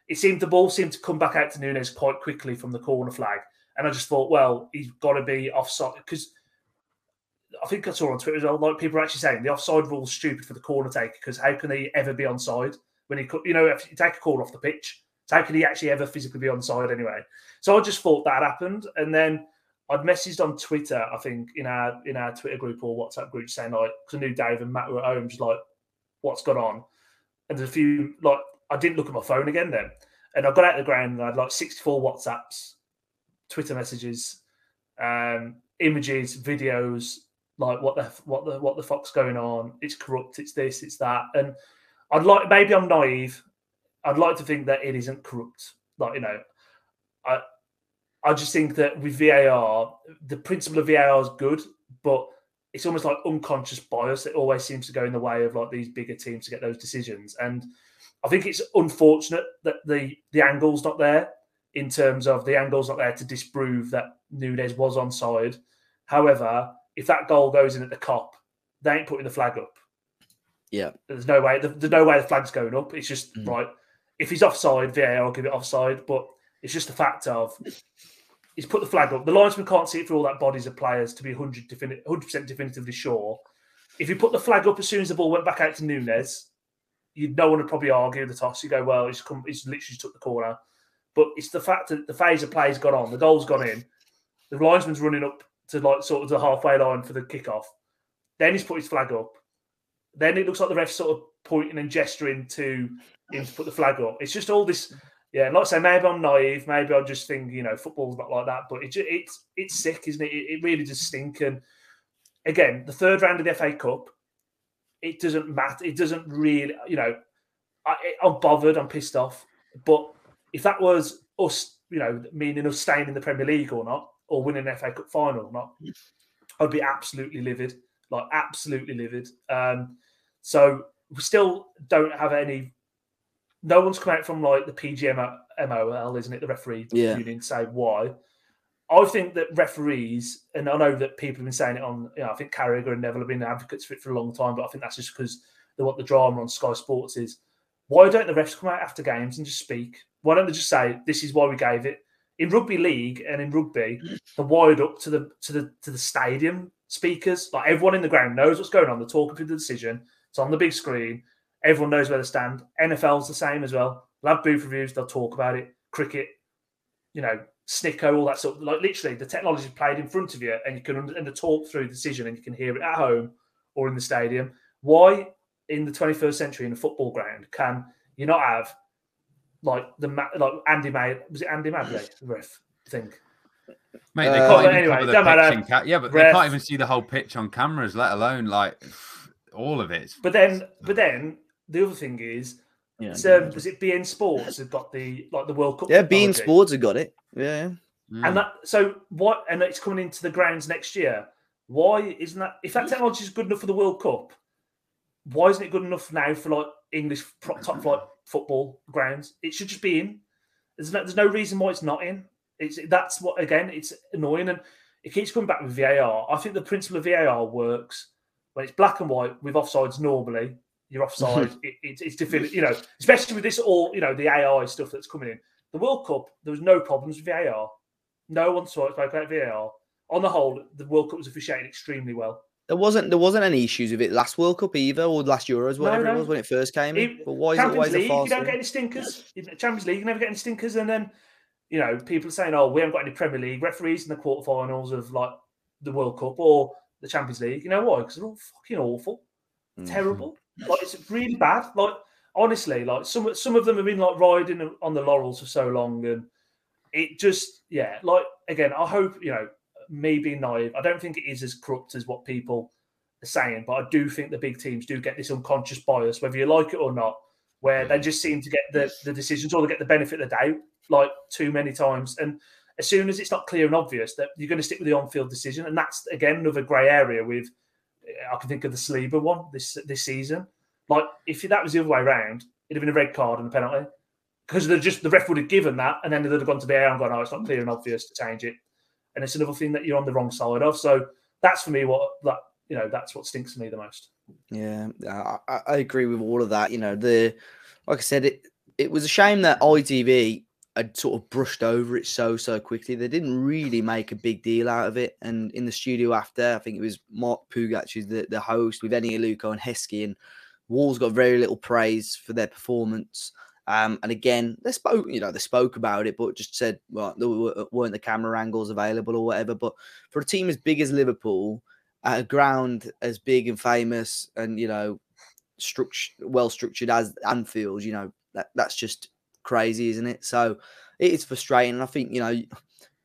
It seemed the ball seemed to come back out to Nunez quite quickly from the corner flag, and I just thought, well, he's got to be offside because I think I saw on Twitter like people are actually saying the offside rule is stupid for the corner taker because how can he ever be onside when he you know, if you take a call off the pitch, so how can he actually ever physically be onside anyway? So I just thought that happened, and then I'd messaged on Twitter, I think in our in our Twitter group or WhatsApp group saying like, because I knew Dave and Matt were at home, just like, what's gone on? And there's a few like I didn't look at my phone again then, and I got out of the ground and I had like 64 WhatsApps, Twitter messages, um, images, videos, like what the what the what the fuck's going on? It's corrupt. It's this. It's that. And I'd like maybe I'm naive. I'd like to think that it isn't corrupt. Like you know, I just think that with VAR, the principle of VAR is good, but it's almost like unconscious bias. It always seems to go in the way of like these bigger teams to get those decisions. And I think it's unfortunate that the the angle's not there in terms of the angle's not there to disprove that Nunez was onside. However, if that goal goes in at the Kop, they ain't putting the flag up. Yeah, there's no way. There's no way the flag's going up. It's just mm. right. If he's offside, VAR will give it offside. But it's just a fact of he's put the flag up. The linesman can't see it for all that bodies of players to be 100 percent definitively sure. If you put the flag up as soon as the ball went back out to Nunez, you'd no one would probably argue the toss. You go, well, he's come, he's literally just took the corner. But it's the fact that the phase of play's gone on, the goal's gone in, the linesman's running up to like sort of the halfway line for the kickoff. Then he's put his flag up. Then it looks like the ref's sort of pointing and gesturing to him to put the flag up. It's just all this yeah, like I say, maybe I'm naive. Maybe I just think you know football's not like that. But it, it's it's sick, isn't it? it? Really does stink. And again, the third round of the FA Cup, it doesn't matter. It doesn't really, you know, I, I'm bothered. I'm pissed off. But if that was us, you know, meaning us staying in the Premier League or not, or winning an FA Cup final or not, I'd be absolutely livid. Like absolutely livid. Um, so we still don't have any no one's come out from like the PGM MOL, isn't it? The referee yeah. union say why. I think that referees, and I know that people have been saying it on, you know, I think Carragher and Neville have been advocates for it for a long time, but I think that's just because they want the drama on Sky Sports is. Why don't the refs come out after games and just speak? Why don't they just say this is why we gave it? In rugby league and in rugby, they're wired up to the to the to the stadium speakers. Like everyone in the ground knows what's going on. They're talking through the decision. It's on the big screen. Everyone knows where they stand. NFL's the same as well. They'll have booth reviews. They'll talk about it. Cricket, you know, Snicko, all that sort. Of, like literally, the technology is played in front of you, and you can and the talk through the decision, and you can hear it at home or in the stadium. Why in the 21st century in a football ground can you not have like the like Andy May was it Andy Madley the ref I think Mate, they uh, can't even anyway, cover the pitch ca- yeah, but ref. they can't even see the whole pitch on cameras, let alone like *sighs* all of it. But then, but then the other thing is, yeah, um, was it beIN Sports have got the like the World Cup? Yeah, beIN Sports have got it. Yeah. Mm. And that so what? And it's coming into the grounds next year. Why isn't that? If that technology is good enough for the World Cup, why isn't it good enough now for like English top flight football grounds? It should just be in. There's no, there's no reason why it's not in. It's that's what again. It's annoying and it keeps coming back with VAR. I think the principle of VAR works when it's black and white with offsides normally you're offside. it, *laughs* it, it's difficult, you know, especially with this all, you know, the AI stuff that's coming in. The World Cup, there was no problems with VAR. No one saw it spoke about VAR. On the whole, the World Cup was officiated extremely well. There wasn't there wasn't any issues with it last World Cup either, or last Euros, whatever no, no. it was when it first came in. But why is Champions it League, you don't get any stinkers. Champions League, you never get any stinkers, and then you know people are saying, "Oh, we haven't got any Premier League referees in the quarterfinals of like the World Cup or the Champions League." You know why? Because they're all fucking awful, mm-hmm. terrible. Like it's really bad. Like honestly, like some some of them have been like riding on the laurels for so long, and it just yeah. Like again, I hope you know me being naive. I don't think it is as corrupt as what people are saying, but I do think the big teams do get this unconscious bias, whether you like it or not, where they mm. just seem to get the, the decisions or they get the benefit of the doubt like too many times. And as soon as it's not clear and obvious that you're going to stick with the on-field decision, and that's again another grey area with I can think of the Saliba one this this season. Like if that was the other way around, it'd have been a red card and a penalty because they just the ref would have given that, and then they'd have gone to the air and gone, "Oh, it's not clear and obvious to change it." And it's another thing that you're on the wrong side of. So that's for me what that you know that's what stinks to me the most. Yeah, I, I agree with all of that. You know, the like I said, it it was a shame that ITV had sort of brushed over it so so quickly. They didn't really make a big deal out of it. And in the studio after, I think it was Mark Pougatch who's the, the host with Eni Aluko and Heskey, and Wolves got very little praise for their performance. Um, and again, they spoke, you know, they spoke about it, but just said, well, there weren't the camera angles available or whatever. But for a team as big as Liverpool, at a ground as big and famous and you know, structured, well structured as Anfield, you know, that that's just crazy, isn't it? So it is frustrating. I think you know,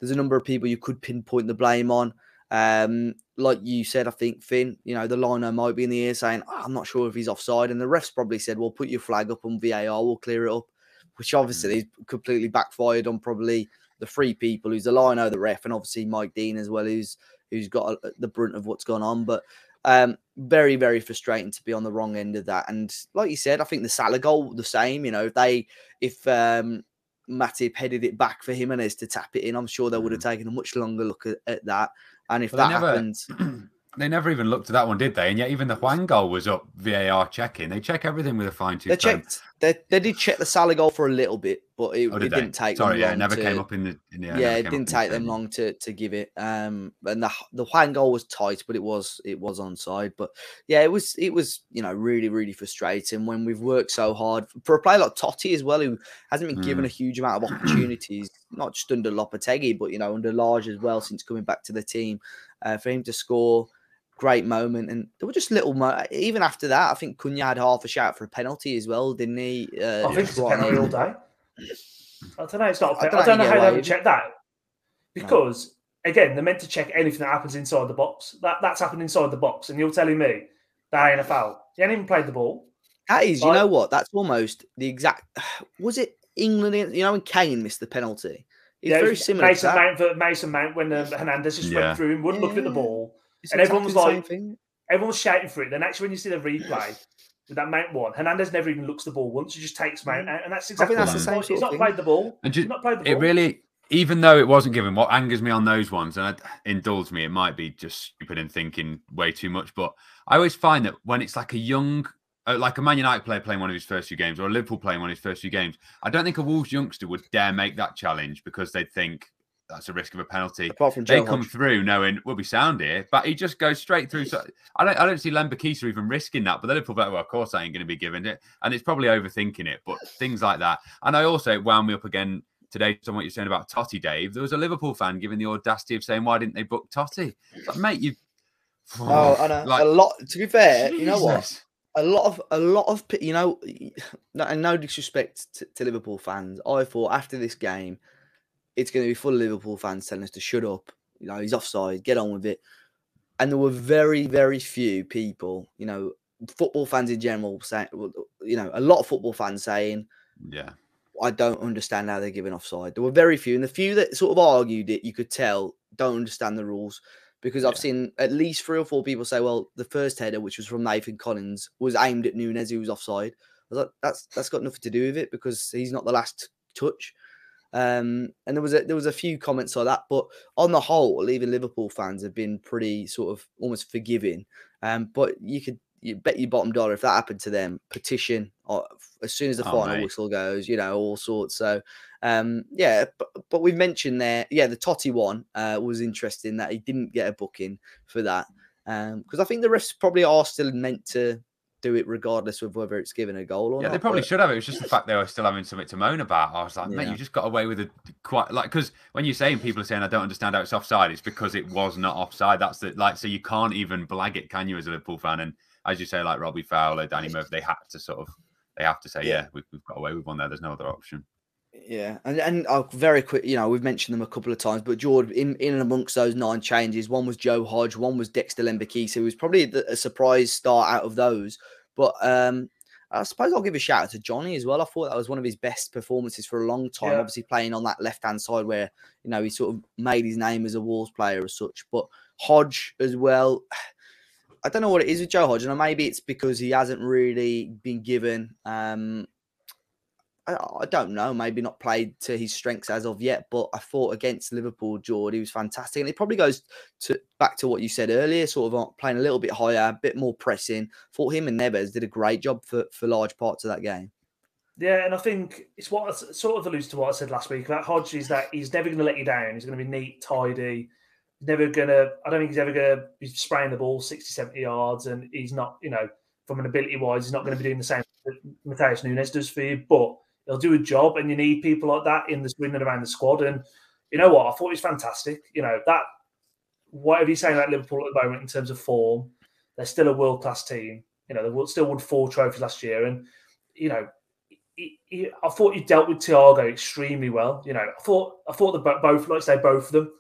there's a number of people you could pinpoint the blame on. Um, like you said, I think Finn, you know, the liner might be in the ear saying, oh, I'm not sure if he's offside. And the refs probably said, Well, put your flag up on VAR, we'll clear it up, which obviously mm. completely backfired on probably the three people who's the liner, the ref, and obviously Mike Dean as well, who's who's got a, the brunt of what's gone on. But um, very, very frustrating to be on the wrong end of that. And like you said, I think the Salah goal the same. You know, if they if um Matip headed it back for Jimenez to tap it in, I'm sure they would have mm. taken a much longer look at, at that. And if that never, happens, *clears throat* *clears throat* they never even looked at that one, did they? And yet, even the Hwang goal was up VAR checking. They check everything with a fine tooth. They checked. They, they did check the Salah goal for a little bit, but it, oh, it didn't take. Sorry, yeah, it never to, came up in the. In the yeah, it didn't take them long to to give it. Um, and the the Hwang goal was tight, but it was it was onside. But yeah, it was it was you know really really frustrating when we've worked so hard for a player like Toti as well, who hasn't been mm. given a huge amount of *clears throat* opportunities, not just under Lopetegui, but you know under Lage as well since coming back to the team. Uh, for him to score great moment. And there were just little, mo- even after that, I think Cunha had half a shout for a penalty as well, didn't he? Uh, I think it's a penalty all day. I don't know. It's not. A pen- I don't, I don't know how they haven't checked that because no. again, they're meant to check anything that happens inside the box. That that's happened inside the box, and you're telling me that ain't a foul. He ain't even played the ball. That is, like, you know what? That's almost the exact. *sighs* Was it England? You know, when Kane missed the penalty. It's yeah, very similar. Mason Mount Mason Mount when uh, Hernandez just yeah. went through and wouldn't yeah. look at the ball, it's and exactly everyone was like, everyone was shouting for it. Then actually, when you see the replay with that Mount one, Hernandez never even looks the ball once. He just takes Mount out, and that's exactly that's the same. He's not played the ball. And just, not played the ball. It really, even though it wasn't given, what angers me on those ones, and it indulge me, it might be just stupid and thinking way too much, but I always find that when it's like a young uh, like a Man United player playing one of his first few games or a Liverpool playing one of his first few games, I don't think a Wolves youngster would dare make that challenge because they'd think, that's a risk of a penalty. Apart from they come through knowing we'll be sound here, but he just goes straight through. So I don't, I don't see Lembikisa even risking that. But the Liverpool well, of course, I ain't going to be giving it, and it's probably overthinking it. But things like that, and I also wound me up again today on what you're saying about Toti, Dave. There was a Liverpool fan giving the audacity of saying, "Why didn't they book Toti?" Like, mate, you. *sighs* Oh, I know. Like, a lot. To be fair, Jesus. you know what? A lot of a lot of you know, and no disrespect to, to Liverpool fans. I thought after this game it's going to be full of Liverpool fans telling us to shut up. You know, he's offside, get on with it. And there were very, very few people, you know, football fans in general, saying, you know, a lot of football fans saying, yeah, I don't understand how they're giving offside. There were very few, and the few that sort of argued it, you could tell don't understand the rules because I've seen at least three or four people say, well, the first header, which was from Nathan Collins, was aimed at Nunez, who was offside. I was like, that's that's got nothing to do with it because he's not the last touch. Um, and there was a there was a few comments like that, but on the whole, even Liverpool fans have been pretty sort of almost forgiving. Um, but you could you bet your bottom dollar if that happened to them, petition or as soon as the oh, final mate. whistle goes, you know, all sorts. So um, yeah, but, but we've mentioned there, yeah, the Toti one uh, was interesting that he didn't get a booking for that. Um because um, I think the refs probably are still meant to do it regardless of whether it's given a goal or yeah, not. they probably but... should have. It was just the fact they were still having something to moan about. I was like, yeah. mate, you just got away with it quite like because when you're saying people are saying I don't understand how it's offside, it's because it was not offside. That's the like so you can't even blag it, can you, as a Liverpool fan? And as you say, like Robbie Fowler, Danny Murphy, they had to sort of they have to say, yeah, yeah we've, we've got away with one there. There's no other option. Yeah, and and uh, very quick, you know, we've mentioned them a couple of times, but George, in, in and amongst those nine changes, one was Joe Hodge, one was Dexter Lembikisa, who was probably the, a surprise start out of those. But um, I suppose I'll give a shout out to Johnny as well. I thought that was one of his best performances for a long time. Yeah. Obviously, playing on that left hand side where you know he sort of made his name as a Wolves player as such. But Hodge as well. *sighs* I don't know what it is with Joe Hodge, and maybe it's because he hasn't really been given um, I, don't know, maybe not played to his strengths as of yet, but I thought against Liverpool, George, he was fantastic. And it probably goes to back to what you said earlier, sort of uh, playing a little bit higher, a bit more pressing. Thought him and Neves did a great job for, for large parts of that game. Yeah, and I think it's what sort of alludes to what I said last week about Hodge is that he's never going to let you down. He's going to be neat, tidy. He's never going to, I don't think he's ever going to be spraying the ball 60, 70 yards. And he's not, you know, from an ability wise, he's not going to be doing the same that Matheus Nunes does for you. But he'll do a job, and you need people like that in the in and around the squad. And you know what? I thought he was fantastic. You know that whatever you're saying about Liverpool at the moment in terms of form, they're still a world class team. You know they still won four trophies last year, and you know. I thought you dealt with Thiago extremely well. You know, I thought I thought the both, like I say, both of them,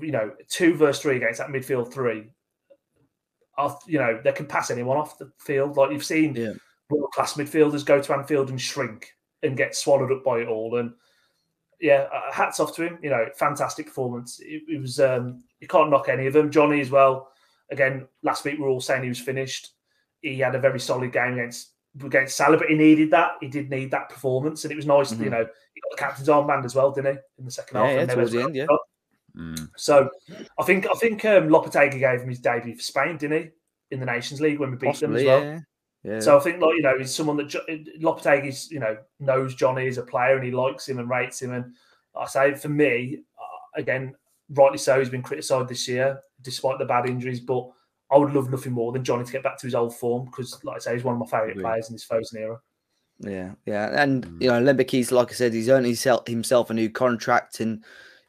you know, two versus three against that midfield three. You know, they can pass anyone off the field. Like you've seen yeah. world class midfielders go to Anfield and shrink and get swallowed up by it all. And yeah, uh, hats off to him. You know, fantastic performance. It, it was um, you can't knock any of them. Johnny as well. Again, last week we were all saying he was finished. He had a very solid game against against Salah, but he needed that. He did need that performance, and it was nice. Mm-hmm. You know, he got the captain's armband as well, didn't he, in the second yeah, half? Yeah, towards the end, yeah. Mm. So, I think I think um, Lopetegui gave him his debut for Spain, didn't he, in the Nations League when we beat Possibly, them as well. Yeah. Yeah. So I think, like you know, he's someone that Lopetegui's, you know, knows Johnny as a player and he likes him and rates him. And I say, for me, uh, again, rightly so, he's been criticised this year despite the bad injuries. But I would love nothing more than Johnny to get back to his old form because, like I say, he's one of my favourite players in this Fosun era. Yeah, yeah, and mm. you know, Lembikisa, like I said, he's earned himself a new contract, and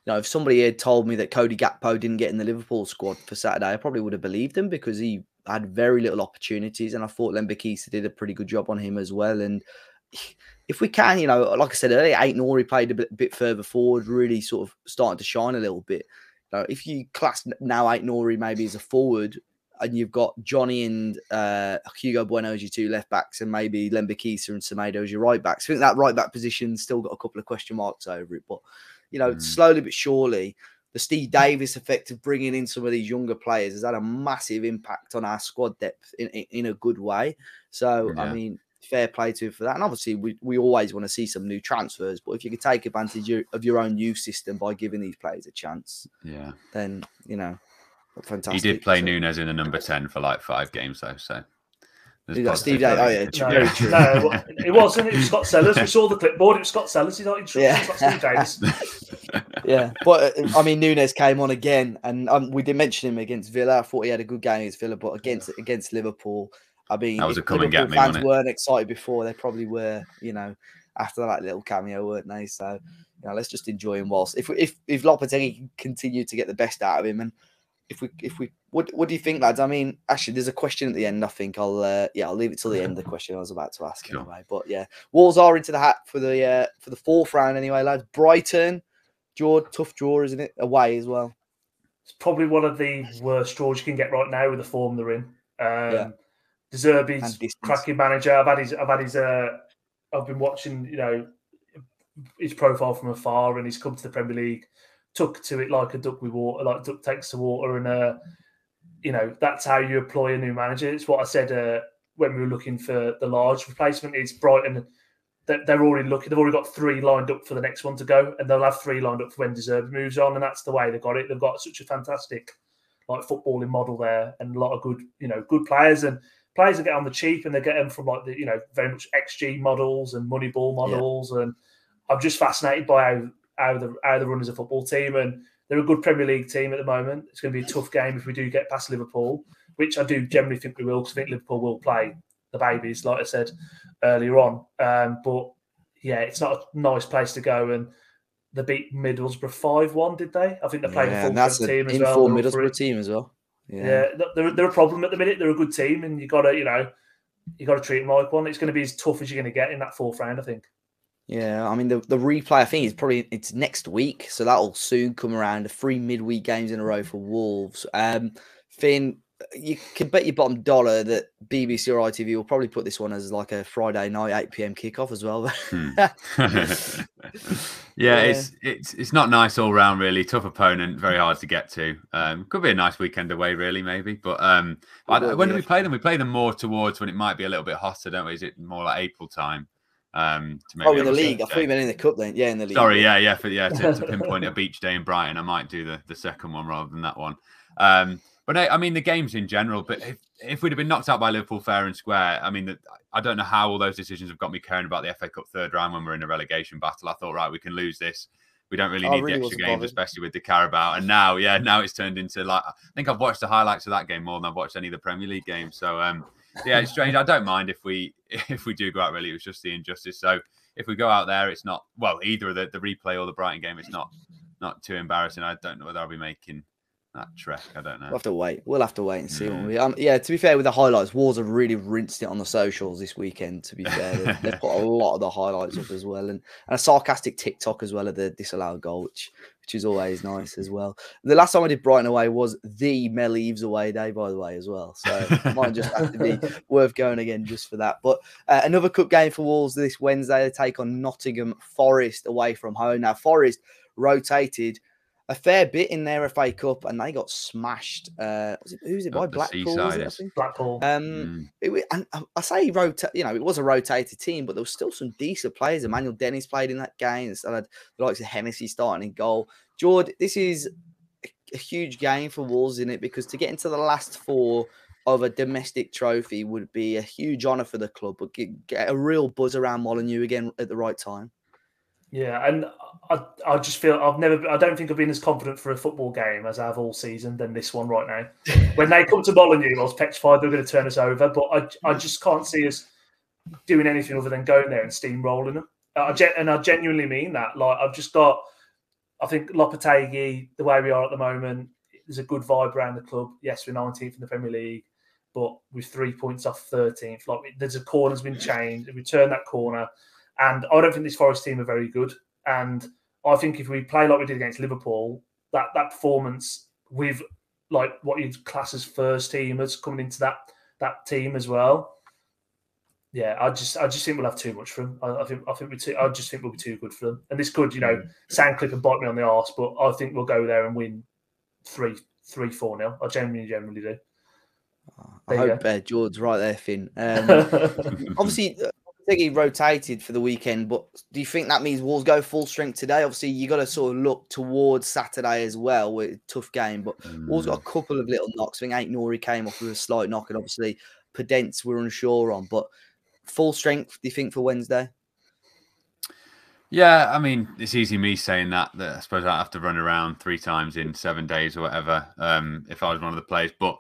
you know, if somebody had told me that Cody Gakpo didn't get in the Liverpool squad for Saturday, I probably would have believed him because he had very little opportunities, and I thought Lembikisa did a pretty good job on him as well. And if we can, you know, like I said earlier, Aït-Nouri played a bit, bit further forward, really sort of starting to shine a little bit. You know, if you class now Aït-Nouri maybe as a forward, and you've got Johnny and uh, Hugo Bueno as your two left backs, and maybe Lembikisa and Semedo as your right backs. I think that right back position still got a couple of question marks over it, but you know, mm. slowly but surely, the Steve Davis effect of bringing in some of these younger players has had a massive impact on our squad depth in, in, in a good way. So, yeah. I mean, fair play to him for that. And obviously, we, we always want to see some new transfers, but if you can take advantage of your own youth system by giving these players a chance, yeah, then, you know, fantastic. He did play so, Nunes in the number 10 for like five games, though. So, you got Steve Davis. Oh, yeah, no, very true. No, it wasn't. It was Scott Sellars. We saw the clipboard. It was Scott Sellars. He's not interested. Yeah. Steve Davis. *laughs* yeah, but uh, I mean, Nunes came on again, and um, we did mention him against Villa. I thought he had a good game against Villa, but against against Liverpool, I mean, that was a come and get me. Fans weren't excited before; they probably were. You know, after that little cameo, weren't they? So, you know, let's just enjoy him whilst if if if Lopetegui can continue to get the best out of him and if we if we what what do you think, lads? I mean, actually, there's a question at the end. I think I'll uh, yeah, I'll leave it till the end. Of The question I was about to ask sure. anyway. But yeah, Wolves are into the hat for the uh, for the fourth round anyway, lads. Brighton, draw tough draw, isn't it? Away as well. It's probably one of the worst draws you can get right now with the form they're in. Um, yeah. De Zerbi's cracking manager. I've had his. I've had his. Uh, I've been watching. You know, his profile from afar, and he's come to the Premier League took to it like a duck with water, like duck takes to water, and uh, you know that's how you employ a new manager. It's what I said uh, when we were looking for the Lage replacement. Is Brighton they're already looking. They've already got three lined up for the next one to go, and they'll have three lined up for when De Zerbi moves on, and that's the way they've got it. They've got such a fantastic like footballing model there, and a lot of good, you know, good players and players that get on the cheap, and they get them from like the you know very much XG models and Moneyball models, yeah. and I'm just fascinated by how how the how they run as a football team, and they're a good Premier League team at the moment. It's going to be a tough game if we do get past Liverpool, which I do generally think we will, because I think Liverpool will play the babies, like I said earlier on. Um, but yeah, it's not a nice place to go, and they beat Middlesbrough five one, did they? I think they played yeah, a full that's team as well. Middlesbrough team as well. Yeah. yeah, they're, they're a problem at the minute. They're a good team, and you got to you know you got to treat them like one. It's going to be as tough as you're going to get in that fourth round, I think. Yeah, I mean the, the replay I think is probably it's next week, so that'll soon come around. The three midweek games in a row for Wolves. Um, Finn, you can bet your bottom dollar that BBC or ITV will probably put this one as like a Friday night eight pm kickoff as well. hmm. *laughs* *laughs* yeah, yeah, it's it's it's not nice all round. Really tough opponent, very hard to get to. Um, could be a nice weekend away, really, maybe. But um, I, when do we play them? We play them more towards when it might be a little bit hotter, don't we? Is it more like April time? Um, oh, in the league, I thought you meant in the cup then. Yeah, in the league. Sorry, yeah, yeah, for, yeah. To, to pinpoint a beach day in Brighton, I might do the the second one rather than that one. Um, but I, I, mean, the games in general. But if, if we'd have been knocked out by Liverpool fair and square, I mean, the, I don't know how all those decisions have got me caring about the FA Cup third round when we're in a relegation battle. I thought, right, we can lose this. We don't really need really the extra games, bothered. especially with the Carabao. And now, yeah, now it's turned into like I think I've watched the highlights of that game more than I've watched any of the Premier League games. So, um, yeah, it's strange. I don't mind if we *laughs* if we do go out. Really, it was just the injustice. So if we go out there, it's not well either the the replay or the Brighton game. It's not not too embarrassing. I don't know whether I'll be making that trek. I don't know. We'll have to wait. We'll have to wait and see. Mm. We, um, yeah, to be fair, with the highlights, Wolves have really rinsed it on the socials this weekend. To be fair, they've, they've *laughs* put a lot of the highlights up as well, and, and a sarcastic TikTok as well of the disallowed goal, which which is always nice as well. The last time I did Brighton away was the Mel Eves away day, by the way, as well. So *laughs* might just have to be worth going again just for that. But uh, another cup game for Wolves this Wednesday. They take on Nottingham Forest away from home. Now Forest rotated a fair bit in their FA Cup, and they got smashed. Uh, was it who's it by Blackpool? It, Blackpool. Um, mm. it, and I say rota- you know, it was a rotated team, but there was still some decent players. Emmanuel Dennis played in that game. Instead had the likes of Hennessy starting in goal. George, this is a huge game for Wolves in it because to get into the last four of a domestic trophy would be a huge honour for the club, but get, get a real buzz around Molineux again at the right time. Yeah, and I, I just feel I've never, I don't think I've been as confident for a football game as I have all season than this one right now. *laughs* when they come to Molineux, I was petrified they're going to turn us over, but I, I just can't see us doing anything other than going there and steamrolling them. I, and I genuinely mean that. Like I've just got, I think Lopetegui, the way we are at the moment, there's a good vibe around the club. Yes, we're 19th in the Premier League, but with three points off 13th, like there's a corner's been changed. We turn that corner and I don't think this Forest team are very good. And I think if we play like we did against Liverpool, that that performance with like what you'd class as first teamers coming into that that team as well. Yeah, I just I just think we'll have too much for them. I, I think I think we too, I just think we'll be too good for them. And this could, you know, mm. sound clip and bite me on the arse, but I think we'll go there and win three three four nil. I genuinely generally do. I hope uh, George's right there, Finn. *laughs* Um, obviously, think he rotated for the weekend, but do you think that means Wolves go full strength today? Obviously, you got to sort of look towards Saturday as well. With a tough game, but mm. Wolves got a mm. couple of little knocks. I think Aït-Nouri came off with a slight knock, and obviously Podence we're unsure on. But full strength, do you think for Wednesday? Yeah, I mean, it's easy me saying that. That I suppose I have to run around three times in seven days or whatever. Um, if I was one of the players, but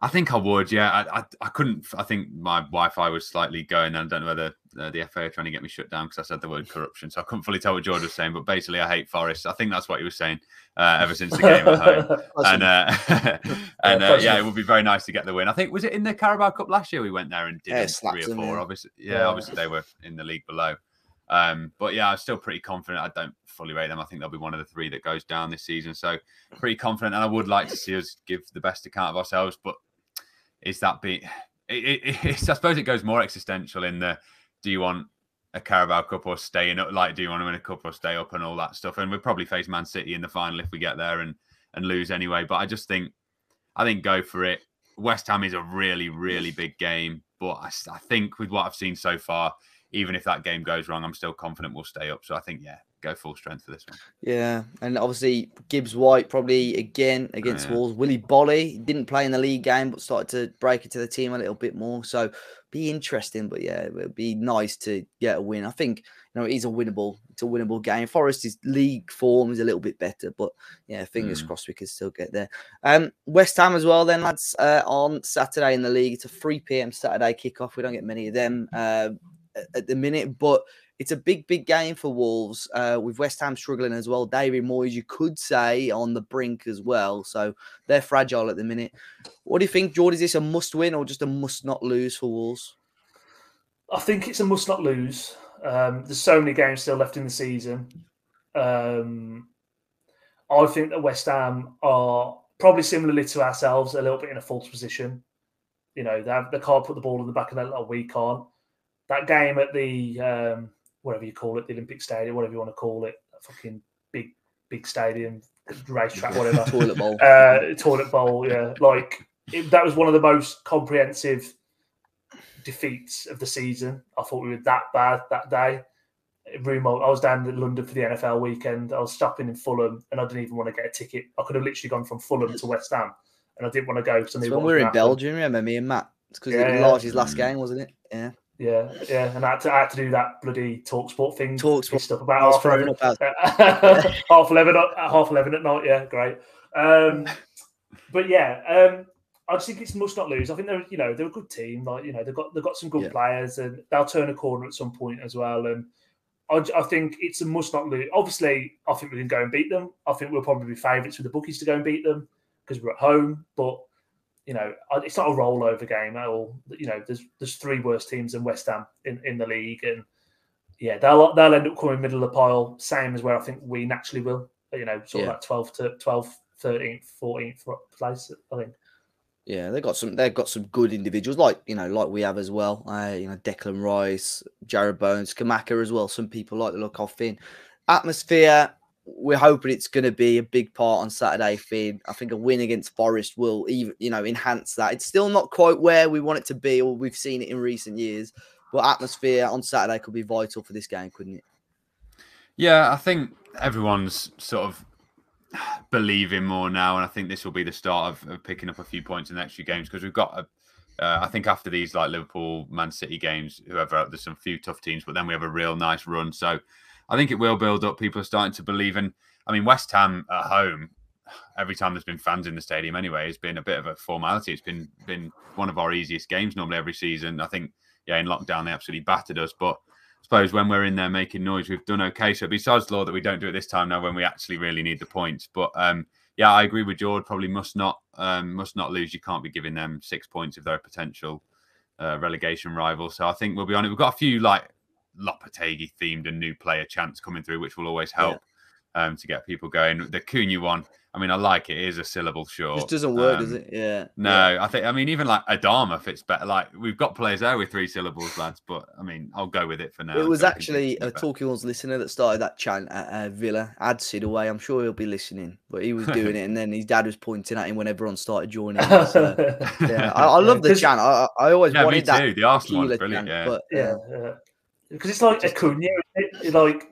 I think I would. Yeah, I, I, I, couldn't. I think my Wi-Fi was slightly going. and I don't know whether uh, the FA are trying to get me shut down because I said the word corruption. So I couldn't fully tell what George was saying. But basically, I hate Forest. I think that's what he was saying uh, ever since the game at home. *laughs* and uh, *laughs* and uh, yeah, it would be very nice to get the win. I think was it in the Carabao Cup last year we went there and did yeah, three or four. Obviously, yeah, yeah, obviously they were in the league below. Um, but yeah, I'm still pretty confident. I don't fully rate them. I think they'll be one of the three that goes down this season. So pretty confident, and I would like to see us give the best account of ourselves. But is that be? It, it, I suppose it goes more existential in the do you want a Carabao Cup or staying up? Like, do you want to win a cup or stay up and all that stuff? And we'll probably face Man City in the final if we get there and and lose anyway. But I just think, I think go for it. West Ham is a really, really big game, but I, I think with what I've seen so far, even if that game goes wrong, I'm still confident we'll stay up. So I think, yeah, go full strength for this one. Yeah, and obviously Gibbs White probably again against oh, yeah. Wolves. Willy Boly didn't play in the league game, but started to break into the team a little bit more. So be interesting, but yeah, it'd be nice to get a win. I think you know it is a winnable, it's a winnable game. Forest's league form is a little bit better, but yeah, fingers mm. crossed we can still get there. Um, West Ham as well, then lads, uh, on Saturday in the league. It's a 3 p.m. Saturday kickoff. We don't get many of them uh, at the minute, but it's a big, big game for Wolves uh, with West Ham struggling as well. David Moyes, you could say, on the brink as well. So they're fragile at the minute. What do you think, George? Is this a must win or just a must not lose for Wolves? I think it's a must not lose. Um, there's so many games still left in the season. Um, I think that West Ham are probably similarly to ourselves, a little bit in a false position. You know, they, have, they can't put the ball in the back of that. We can't. That game at the um, whatever you call it, the Olympic Stadium, whatever you want to call it, fucking big, big stadium, racetrack, whatever, *laughs* toilet bowl, uh, toilet bowl. Yeah, like it, that was one of the most comprehensive defeats of the season. I thought we were that bad that day. Rumo, I was down in London for the NFL weekend. I was stopping in Fulham, and I didn't even want to get a ticket. I could have literally gone from Fulham to West Ham, and I didn't want to go. So when we were in Belgium, remember me and Matt? It's because yeah, it was yeah. last game, wasn't it? Yeah. Yeah, yeah, and I had to, I had to do that bloody talk sport thing. Talk sport stuff about half eleven, *laughs* half eleven, half eleven at night. Yeah, great. Um, but yeah, um, I just think it's must not lose. I think they're, you know, they're a good team. Like, you know, they've got they've got some good yeah. players, and they'll turn a corner at some point as well. And I, I, think it's a must not lose. Obviously, I think we can go and beat them. I think we'll probably be favourites with the bookies to go and beat them because we're at home. But you know, it's not a rollover game at all. You know, there's there's three worse teams than West Ham in, in the league, and yeah, they'll they'll end up coming middle of the pile, same as where I think we naturally will. You know, sort yeah. of like 12 to 12, 13th, 14th place, I think. Yeah, they've got some. They've got some good individuals, like you know, like we have as well. Uh, you know, Declan Rice, Jarrod Bowen, Scamacca as well. Some people like the look of Finn. Atmosphere we're hoping it's going to be a big part on Saturday. Finn, I think a win against Forest will even you know enhance that. It's still not quite where we want it to be, or we've seen it in recent years. But atmosphere on Saturday could be vital for this game, couldn't it? Yeah, I think everyone's sort of believing more now, and I think this will be the start of, of picking up a few points in the next few games because we've got a. Uh, I think after these like Liverpool, Man City games, whoever there's some few tough teams, but then we have a real nice run. So I think it will build up. People are starting to believe in. I mean, West Ham at home, every time there's been fans in the stadium anyway, has been a bit of a formality. It's been been one of our easiest games normally every season. I think, yeah, in lockdown they absolutely battered us, but I suppose when we're in there making noise, we've done okay. So besides law that we don't do it this time now when we actually really need the points. But um, yeah, I agree with George. Probably must not um, must not lose. You can't be giving them six points if they're a potential uh, relegation rival. So I think we'll be on it. We've got a few like Lopetegui themed and new player chants coming through, which will always help yeah. um, to get people going. The Cunha one, I mean, I like it. It is a syllable short. It doesn't work, um, does it? Yeah. No, yeah. I think. I mean, even like Adama fits better. Like we've got players there with three syllables, lads. But I mean, I'll go with it for now. It was actually a Talking Horns listener that started that chant at uh, Villa. Ad away. I'm sure he'll be listening, but he was *laughs* doing it, and then his dad was pointing at him when everyone started joining. So, *laughs* yeah, I, I, love the chant. I, I always wanted that. yeah, wanted that. The Arsenal one's brilliant. Chant, yeah. But, yeah. yeah because it's like Acuna. It? Like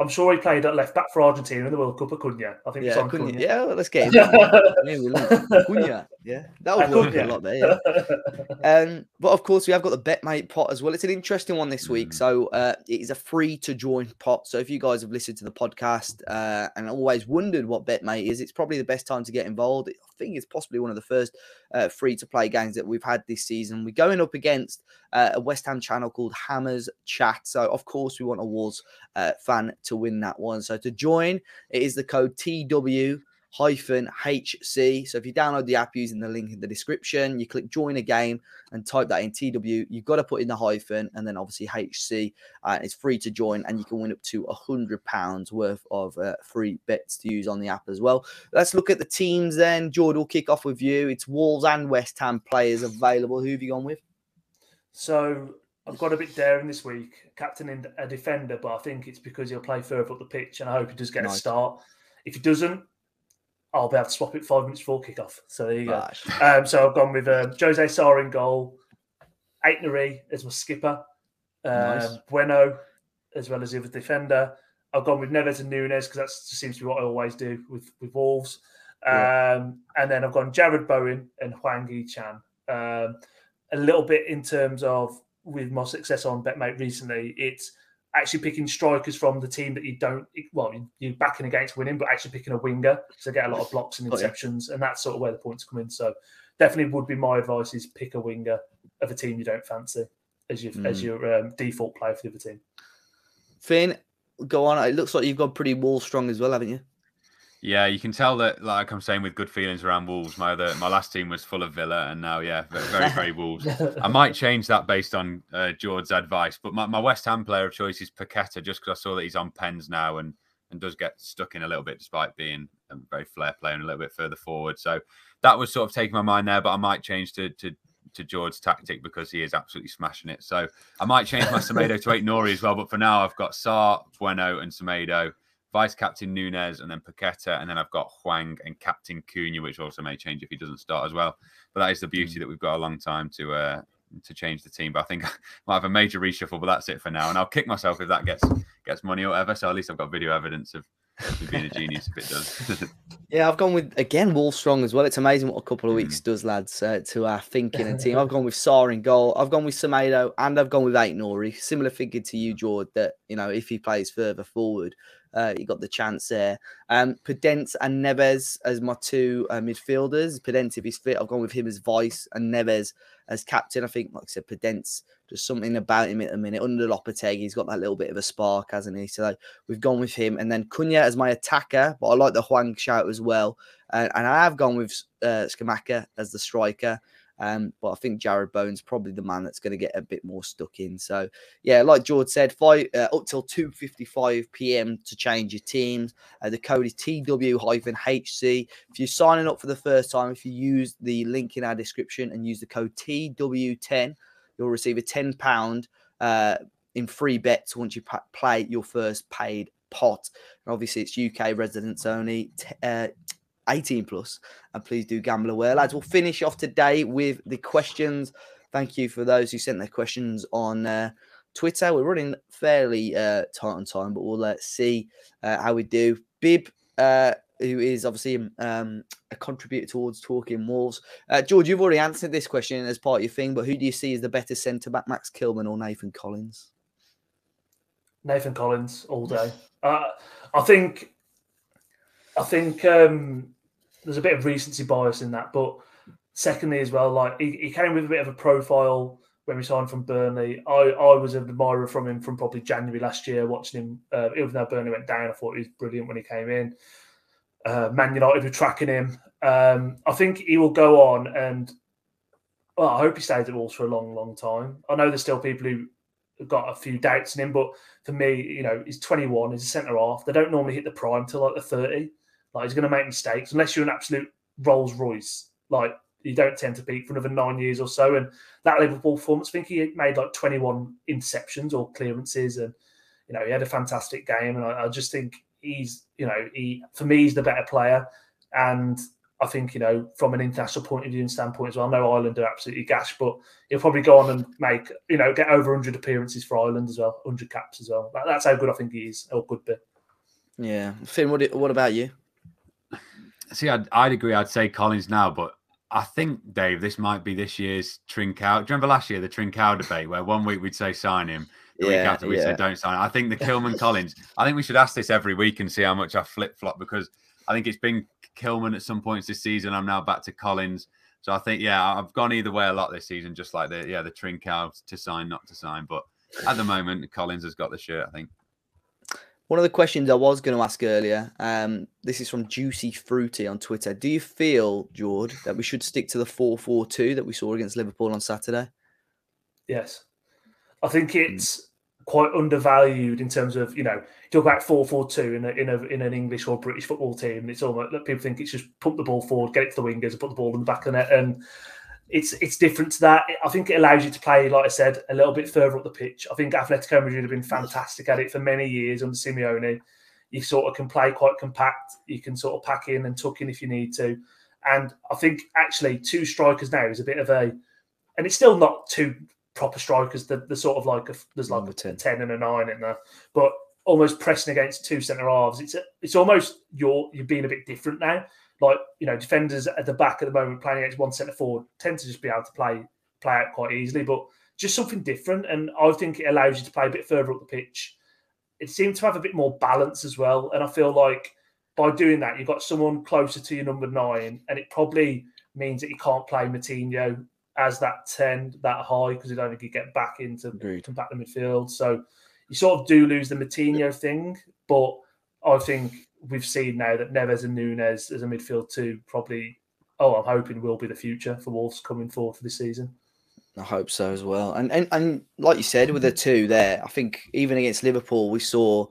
I'm sure he played at left back for Argentina in the World Cup. Acuna, I think. Yeah, Acuna. Yeah, let's get him. *laughs* Acuna. Yeah, that would work a lot there. Yeah. um, but of course, we have got the BetMate pot as well. It's an interesting one this week. Mm. So uh, it is a free to join pot. So if you guys have listened to the podcast uh, and always wondered what BetMate is, it's probably the best time to get involved. I think it's possibly one of the first uh, free to play games that we've had this season. We're going up against uh, a West Ham channel called Hammers Chat. So of course, we want a Wolves uh, fan to win that one. So to join, it is the code TW hyphen HC. So if you download the app using the link in the description, you click join a game and type that in TW. You've got to put in the hyphen and then obviously HC. Uh, it's free to join and you can win up to a hundred pounds worth of uh, free bets to use on the app as well. Let's look at the teams then. George will kick off with you. It's Wolves and West Ham players available. Who have you gone with? So I've got a bit daring this week, captaining a defender, but I think it's because he'll play further up the pitch, and I hope he does get nice. a start. If he doesn't, I'll be able to swap it five minutes before kickoff. So there you go. Um, so I've gone with um, José Sá in goal, Aït-Nouri as my skipper, um, nice. Bueno as well as the other defender. I've gone with Neves and Nunes because that seems to be what I always do with with Wolves. Yeah. Um, and then I've gone Jarrod Bowen and Hwang Hee-chan. Um, a little bit in terms of with my success on BetMate recently, it's actually picking strikers from the team that you don't well you're backing against winning, but actually picking a winger to get a lot of blocks and interceptions, oh, yeah. and that's sort of where the points come in. So definitely would be my advice is pick a winger of a team you don't fancy as your mm. as your um, default player for the other team. Finn, go on. It looks like you've got pretty wall strong as well, haven't you? Yeah, you can tell that, like I'm saying, with good feelings around Wolves. My other, my last team was full of Villa, and now, yeah, very, very *laughs* Wolves. I might change that based on uh, George's advice, but my, my West Ham player of choice is Paqueta, just because I saw that he's on pens now and and does get stuck in a little bit, despite being a very flair player and a little bit further forward. So that was sort of taking my mind there, but I might change to to to George's tactic because he is absolutely smashing it. So I might change my *laughs* Semedo to Aït-Nouri as well. But for now, I've got Sá, Bueno, and Semedo vice captain Nunes, and then Paqueta, and then I've got Hwang and captain Cunha, which also may change if he doesn't start as well. But that is the beauty mm. that we've got a long time to uh, to change the team. But I think *laughs* I might have a major reshuffle, but that's it for now. And I'll kick myself if that gets gets money or whatever. So at least I've got video evidence of being a genius if it does. *laughs* yeah, I've gone with again Wolf Strong as well. It's amazing what a couple of weeks mm. does, lads, uh, to our thinking and team. *laughs* I've gone with Sá in goal. I've gone with Semedo, and I've gone with Aït-Nouri. Similar figure to you, George. That you know, if he plays further forward, uh, you got the chance there. Um, Podence and Neves as my two uh, midfielders. Podence, if he's fit, I've gone with him as vice and Neves as captain. I think, like I said, Podence, just something about him at the minute. Under Lopetegui, he's got that little bit of a spark, hasn't he? So we've gone with him. And then Cunha as my attacker, but I like the Hwang shout as well. Uh, and I have gone with uh, Scamacca as the striker. Um, but I think Jarrod Bowen's probably the man that's going to get a bit more stuck in. So yeah, like George said, five uh, up till two fifty five p.m. to change your teams. Uh, the code is TW-HC. If you're signing up for the first time, if you use the link in our description and use the code TW10, you'll receive a ten pound uh, in free bets once you play your first paid pot. And obviously, it's UK residents only. T- uh, 18 plus, and please do gamble aware, lads. We'll finish off today with the questions. Thank you for those who sent their questions on uh, Twitter. We're running fairly uh, tight on time, but we'll uh, see uh, how we do. Bib, uh, who is obviously um, a contributor towards Talking Wolves. Uh, George, you've already answered this question as part of your thing, but who do you see as the better centre back, Max Kilman or Nathan Collins? Nathan Collins all day. *laughs* Uh, I think I think um, there's a bit of recency bias in that, but secondly as well, like he, he came with a bit of a profile when we signed from Burnley. I, I was an admirer from him from probably January last year, watching him. Uh, even though Burnley went down, I thought he was brilliant when he came in. Uh, Man United were tracking him. Um, I think he will go on and well, I hope he stays at Wolves for a long, long time. I know there's still people who got a few doubts in him, but for me, you know, he's 21, he's a centre half. They don't normally hit the prime till like the 30. Like he's going to make mistakes unless you're an absolute Rolls Royce. Like you don't tend to peak for another nine years or so. And that Liverpool performance, I think he made like 21 interceptions or clearances, and you know he had a fantastic game. And I, I just think he's, you know, he for me he's the better player. And I think you know from an international point of view and standpoint as well. I know Ireland are absolutely gash, but he'll probably go on and make you know get over 100 appearances for Ireland as well, 100 caps as well. That, that's how good I think he is, or could be. Yeah, Finn. What what about you? See, I'd, I'd agree. I'd say Collins now, but I think Dave, this might be this year's Trincao. Do you remember last year the Trincao debate where one week we'd say sign him, the yeah, week after we'd yeah. say don't sign him. I think the *laughs* Kilman Collins. I think we should ask this every week and see how much I flip flop because I think it's been Kilman at some points this season. I'm now back to Collins. So I think yeah, I've gone either way a lot this season, just like the yeah the Trincao to sign, not to sign. But at the moment, Collins has got the shirt. I think. One of the questions I was going to ask earlier, um, this is from Juicy Fruity on Twitter. Do you feel, George, that we should stick to the 4 4 2 that we saw against Liverpool on Saturday? Yes. I think hmm. it's quite undervalued in terms of, you know, talk about 4 4 2 in, a, in, a, in an English or British football team. It's almost like people think it's just put the ball forward, get it to the wingers, and put the ball in the back of the net. And it's it's different to that. I think it allows you to play, like I said, a little bit further up the pitch. I think Atletico Madrid have been fantastic at it for many years under Simeone. You sort of can play quite compact. You can sort of pack in and tuck in if you need to. And I think actually two strikers now is a bit of a, and it's still not two proper strikers. The, the sort of like a, there's like a 10. a ten and a nine in there, but almost pressing against two centre halves. It's a, it's almost you're you're being a bit different now like you know defenders at the back at the moment playing against one centre forward tend to just be able to play play out quite easily, but just something different. And I think it allows you to play a bit further up the pitch. It seemed to have a bit more balance as well, and I feel like by doing that, you've got someone closer to your number nine, and it probably means that you can't play Moutinho as that 10 that high because you don't think you get back into Agreed. compact the midfield. So you sort of do lose the Moutinho thing, but I think we've seen now that Neves and Nunes as a midfield two probably, oh, I'm hoping will be the future for Wolves coming forward for this season. I hope so as well. And and and like you said, with the two there, I think even against Liverpool, we saw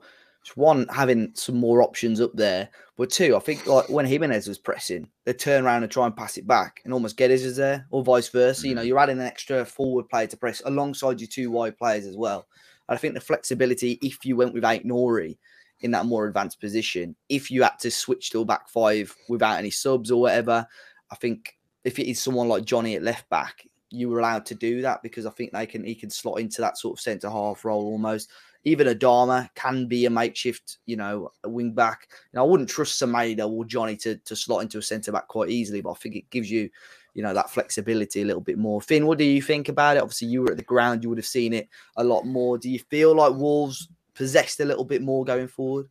one having some more options up there, but two, I think like when Jimenez was pressing, they turn around and try and pass it back, and almost Guedes is there, or vice versa. You know, mm. you're adding an extra forward player to press alongside your two wide players as well. And I think the flexibility, if you went with Aït-Nouri in that more advanced position, if you had to switch to a back five without any subs or whatever, I think if it is someone like Johnny at left back, you were allowed to do that because I think they can he can slot into that sort of centre half role almost. Even Adama can be a makeshift, you know, a wing back. I wouldn't trust Semedo or Johnny to, to slot into a centre back quite easily, but I think it gives you, you know, that flexibility a little bit more. Finn, what do you think about it? Obviously, you were at the ground, you would have seen it a lot more. Do you feel like Wolves possessed a little bit more going forward?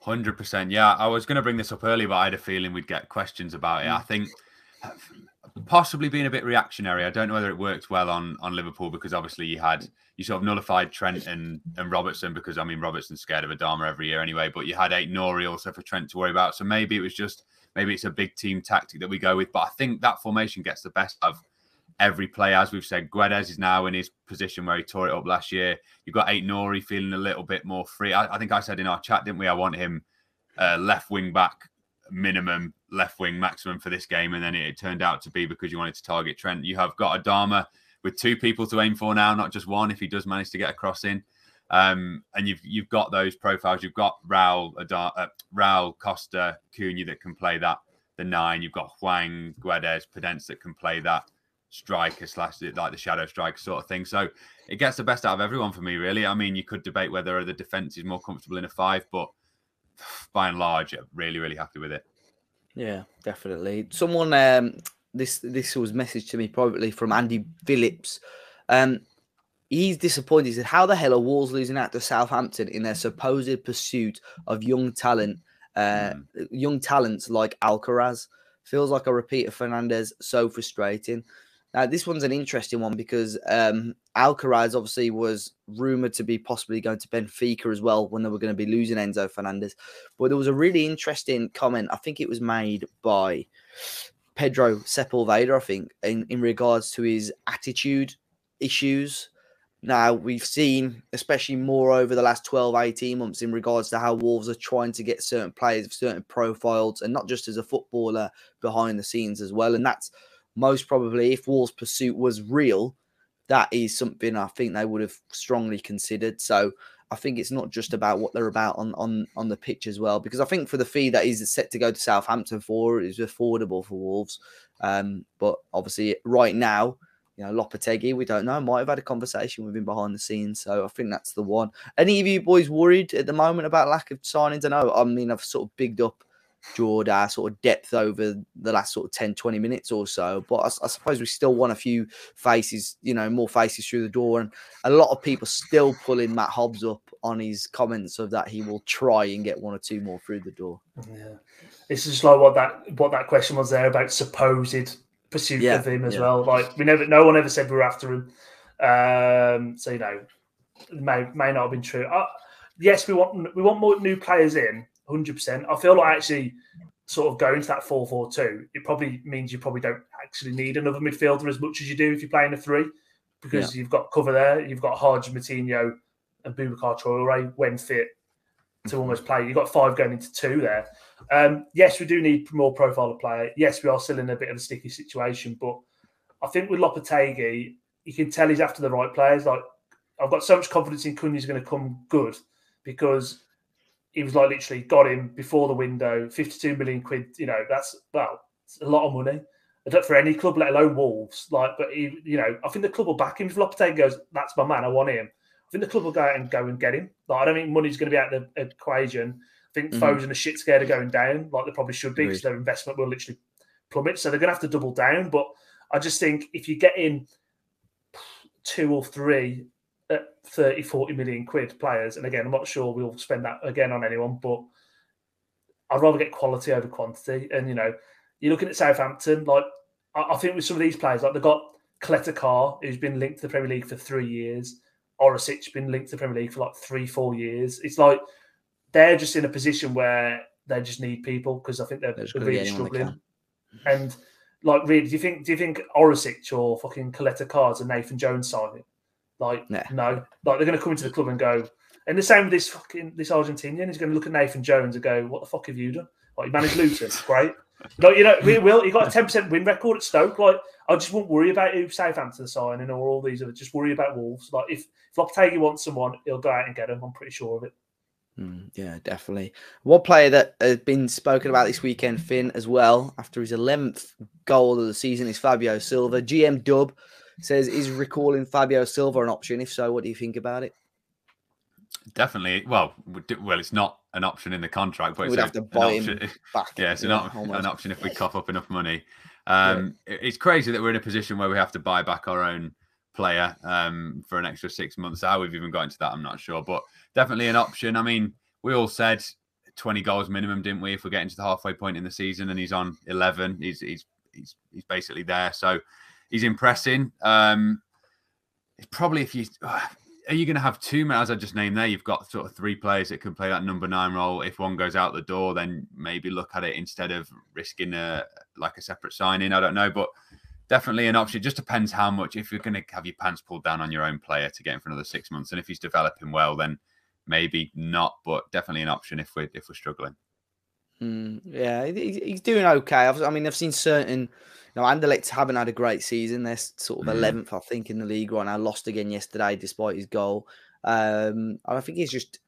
Hundred percent. Yeah, I was going to bring this up earlier, but I had a feeling we'd get questions about it. I mm. think possibly being a bit reactionary. I don't know whether it worked well on on Liverpool because obviously you had you sort of nullified Trent and, and Robertson because I mean Robertson's scared of Adama every year anyway, but you had Aït-Nouri also for Trent to worry about. So maybe it was just maybe it's a big team tactic that we go with. But I think that formation gets the best of every player. As we've said, Guedes is now in his position where he tore it up last year. You've got Aït-Nouri feeling a little bit more free. I, I, think I said in our chat, didn't we? I want him uh, left wing back minimum left wing maximum for this game, and then it, it, turned out to be because you wanted to target Trent. You have got Adama with two people to aim for now, not just one. If he does manage to get a cross in, um, and you've you've got those profiles. You've got Raul, uh, Raul Costa, Cunha that can play that the nine. You've got Hwang, Guedes, Podence that can play that striker slash like the shadow striker sort of thing. So it gets the best out of everyone for me, really. I mean, you could debate whether the defense is more comfortable in a five, but *sighs* by and large, really, really happy with it. Yeah, definitely. Someone um this this was messaged to me privately from Andy Phillips. Um he's disappointed. He said, How the hell are Wolves losing out to Southampton in their supposed pursuit of young talent, uh mm. young talents like Alcaraz? Feels like a repeat of Fernandez, so frustrating. Now, this one's an interesting one because um, Alcaraz obviously was rumored to be possibly going to Benfica as well when they were going to be losing Enzo Fernandez. But there was a really interesting comment. I think it was made by Pedro Sepulveda, I think, in, in regards to his attitude issues. Now, we've seen, especially more over the last 12, 18 months, in regards to how Wolves are trying to get certain players of certain profiles and not just as a footballer behind the scenes as well. And that's most probably, if Wolves' pursuit was real, that is something I think they would have strongly considered. So I think it's not just about what they're about on on on the pitch as well, because I think for the fee that is set to go to Southampton for is affordable for Wolves. Um, but obviously, right now, you know, Lopetegui, we don't know. Might have had a conversation with him behind the scenes, so I think that's the one. Any of you boys worried at the moment about lack of signings? I know. I mean, I've sort of bigged up Jordan sort of depth over the last sort of 10, 20 minutes or so. But I, I, suppose we still want a few faces, you know, more faces through the door. And a lot of people still pulling Matt Hobbs up on his comments of that he will try and get one or two more through the door. Yeah. It's just like what that what that question was there about supposed pursuit yeah, of him as yeah. well. Like we never no one ever said we were after him. Um, so you know, may may not have been true. Uh, yes, we want we want more new players in, hundred percent. I feel like actually sort of going to that 4-4-2, it probably means you probably don't actually need another midfielder as much as you do if you're playing a three, because yeah. you've got cover there. You've got Hodge, Moutinho, and Boubacar Traore when fit to mm-hmm. almost play. You've got five going into two there. Um, yes, we do need more profile of player. Yes, we are still in a bit of a sticky situation, but I think with Lopetegui, you can tell he's after the right players. Like I've got so much confidence in Cunha's going to come good because he was like literally got him before the window, 52 million quid. You know, that's well, it's a lot of money for any club, let alone Wolves. Like, but he, you know, I think the club will back him. If Lopetegui goes, that's my man, I want him. I think the club will go out and go and get him. Like, I don't think money's going to be out of the equation. I think mm-hmm. Fosun are shit scared of going down, like they probably should be, because their investment will literally plummet. So they're going to have to double down. But I just think if you get in two or three 30, 40 million quid players. And again, I'm not sure we'll spend that again on anyone, but I'd rather get quality over quantity. And, you know, you're looking at Southampton, like, I, I think with some of these players, like they've got Cletter Carr, who's been linked to the Premier League for three years. Orsic been linked to the Premier League for like three, four years. It's like they're just in a position where they just need people because I think they're, they're really struggling. And like, really, do you think do you think Orsic or fucking Coletta Cards and Nathan Jones signing? Like, nah. no, like they're going to come into the club and go. And the same with this fucking this Argentinian. He's going to look at Nathan Jones and go, "What the fuck have you done? Like, you managed Luton, *laughs* great. Like, you know, we will. He got a ten percent win record at Stoke. Like, I just won't worry about who Southampton signing or all these other. Just worry about Wolves. Like, if if Lopetegui wants someone, he'll go out and get him. I'm pretty sure of it. Mm, yeah, definitely. One player that has been spoken about this weekend, Finn, as well, after his 11th goal of the season is Fabio Silva. GM Dub says, is recalling Fabio Silva an option? If so, what do you think about it? Definitely. Well, well, it's not an option in the contract, but we'd it's have a, to buy him back. *laughs* Yeah, it's yeah, an, an, option if we cough up enough money. Um, yeah. It's crazy that we're in a position where we have to buy back our own player um, for an extra six months. How we've even got into that, I'm not sure, but definitely an option. I mean, we all said 20 goals minimum, didn't we? If we're getting to the halfway point in the season, and he's on 11, he's he's he's he's basically there. So he's impressing. Um, probably if you are you going to have two as I just named there? You've got sort of three players that can play that number nine role. If one goes out the door, then maybe look at it instead of risking a like a separate signing. I don't know, but definitely an option. It just depends how much. If you're going to have your pants pulled down on your own player to get him for another six months, and if he's developing well, then maybe not. But definitely an option if we're if we're struggling. Mm, yeah, he's doing okay. I mean, I've seen certain. You know, Anderlecht haven't had a great season. They're sort of mm. eleventh, mm. I think, in the league right now. Lost again yesterday, despite his goal. Um, I think he's just.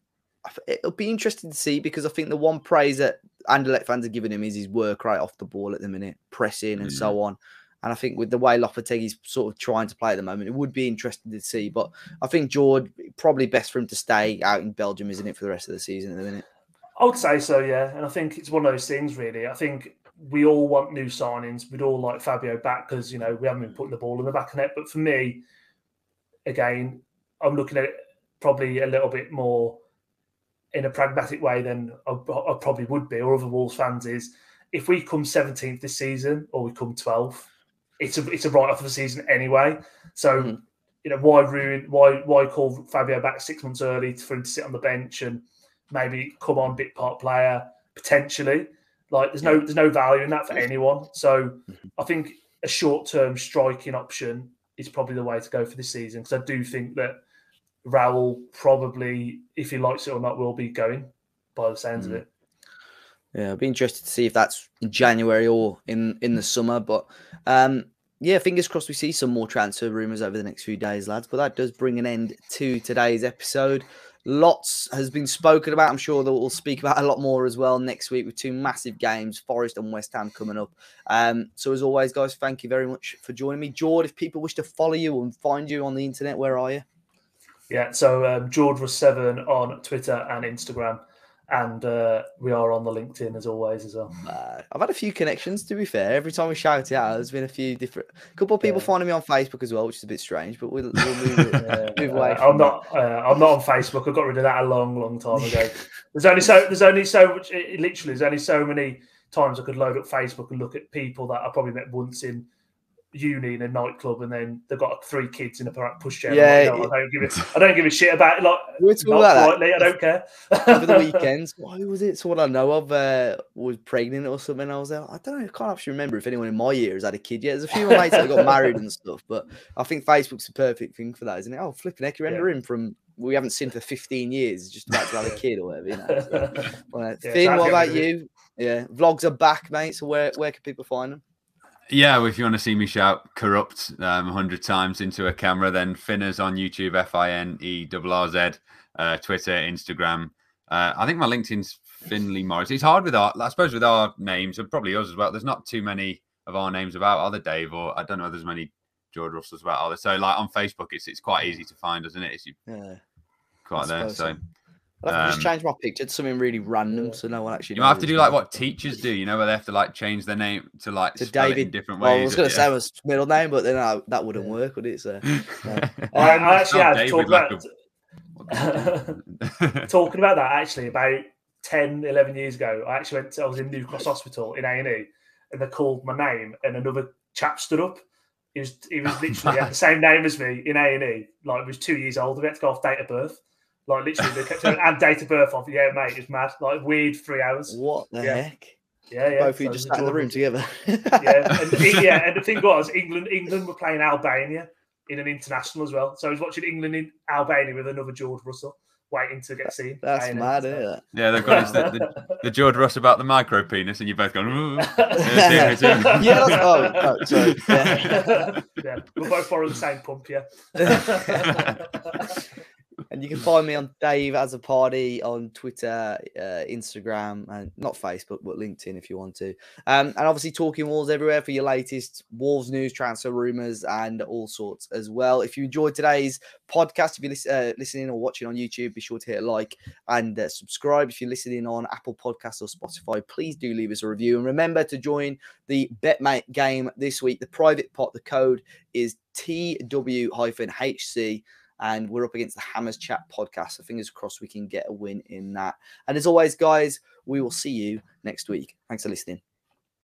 It'll be interesting to see because I think the one praise that Anderlecht fans are giving him is his work right off the ball at the minute, pressing and mm. so on. And I think with the way Lopetegui's sort of trying to play at the moment, it would be interesting to see. But I think George probably best for him to stay out in Belgium, isn't it, for the rest of the season at the minute? I would say so, yeah. And I think it's one of those things, really. I think we all want new signings. We'd all like Fabio back because you know we haven't been putting the ball in the back of net. But for me, again, I'm looking at it probably a little bit more in a pragmatic way than I, I probably would be, or other Wolves fans is. If we come 17th this season or we come 12th, it's a it's a write off of the season anyway. So mm-hmm. you know why ruin why why call Fabio back six months early for him to sit on the bench and maybe come on bit part player potentially. Like there's no there's no value in that for anyone. So mm-hmm. I think a short term striking option is probably the way to go for this season because I do think that Raul probably, if he likes it or not, will be going by the sounds mm. of it. Yeah, I'll be interested to see if that's in January or in in the summer. But um, yeah, fingers crossed we see some more transfer rumours over the next few days, lads. But that does bring an end to today's episode. Lots has been spoken about. I'm sure that we'll speak about a lot more as well next week with two massive games, Forest and West Ham coming up. Um, so as always, guys, thank you very much for joining me. George, if people wish to follow you and find you on the internet, where are you? Yeah, so um, George was seven on Twitter and Instagram and uh, we are on the LinkedIn as always as well. Uh, I've had a few connections. To be fair, every time we shout it out, there's been a few different. A couple of people yeah. finding me on Facebook as well, which is a bit strange. But we'll, we'll move, it, *laughs* uh, move away. I'm not. Uh, I'm not on Facebook. I got rid of that a long, long time ago. *laughs* there's only so. There's only so much. It, literally, there's only so many times I could load up Facebook and look at people that I probably met once in uni in a nightclub and then they've got three kids in a pushchair. Yeah, like, no, I don't give a, I don't give a shit about it. Like, not about I don't care. Over the weekends, *laughs* who was it? Someone I know of uh, was pregnant or something. I was there. I don't know. I can't actually remember if anyone in my year has had a kid yet. There's a few of my mates that got married and stuff, but I think Facebook's the perfect thing for that, isn't it? Oh, flipping heck, you're yeah. in from we haven't seen for 15 years, just about to have a kid or whatever. You know? So, *laughs* well, yeah, Finn, what about you? Yeah, vlogs are back, mate. So where, where can people find them? Yeah, well, if you want to see me shout corrupt um, 100 times into a camera, then Finners on YouTube, F I N E R R Z, uh, Twitter, Instagram. Uh, I think my LinkedIn's Finley Morris. It's hard with our, I suppose, with our names and probably yours as well. There's not too many of our names about, are there, Dave? Or I don't know if there's many George Russells about, are there? So, like on Facebook, it's it's quite easy to find, isn't it? It's yeah. quite there. So. I'll have to just um, change my picture to something really random, so no one actually. You have to do like what teachers do, you know, where they have to like change their name to like to David different ways. Well, I was going to say was middle name, but then I, that wouldn't work, would it? So, *laughs* yeah. I, I actually had to talk about *laughs* talking about that actually about 10, 11 years ago. I actually went. To, I was in New Cross Hospital in A and E, and they called my name, and another chap stood up. He was he was *laughs* literally had the same name as me in A and E. Like he was two years older. We had to go off date of birth. Like literally, they kept saying, and date of birth of yeah, mate, it's mad. Like weird three hours. What the Yeah. heck? Yeah, yeah. Both of so you it just sat in the room together. yeah, *laughs* and, yeah, and the thing *laughs* was, England, England were playing Albania in an international as well. So I was watching England in Albania with another George Russell, waiting to get seen. That's playing it, mad, so- isn't it? Yeah, they've got his, the, the, *laughs* the George Russ about the micro penis, and you're both going. "Ooh." Yeah, it's him, it's him. Yeah, that's, oh, oh, sorry. Yeah. yeah, we're both borrowing the same pump, yeah. And you can find me on Dave as a party on Twitter, uh, Instagram, and not Facebook, but LinkedIn if you want to. Um, and obviously, Talking Wolves everywhere for your latest Wolves news, transfer rumors, and all sorts as well. If you enjoyed today's podcast, if you're uh, listening or watching on YouTube, be sure to hit a like and uh, subscribe. If you're listening on Apple Podcasts or Spotify, please do leave us a review. And remember to join the BetMate game this week. The private pot, the code is TW-HC and we're up against the Hammers Chat podcast. So fingers crossed we can get a win in that. And as always, guys, we will see you next week. Thanks for listening.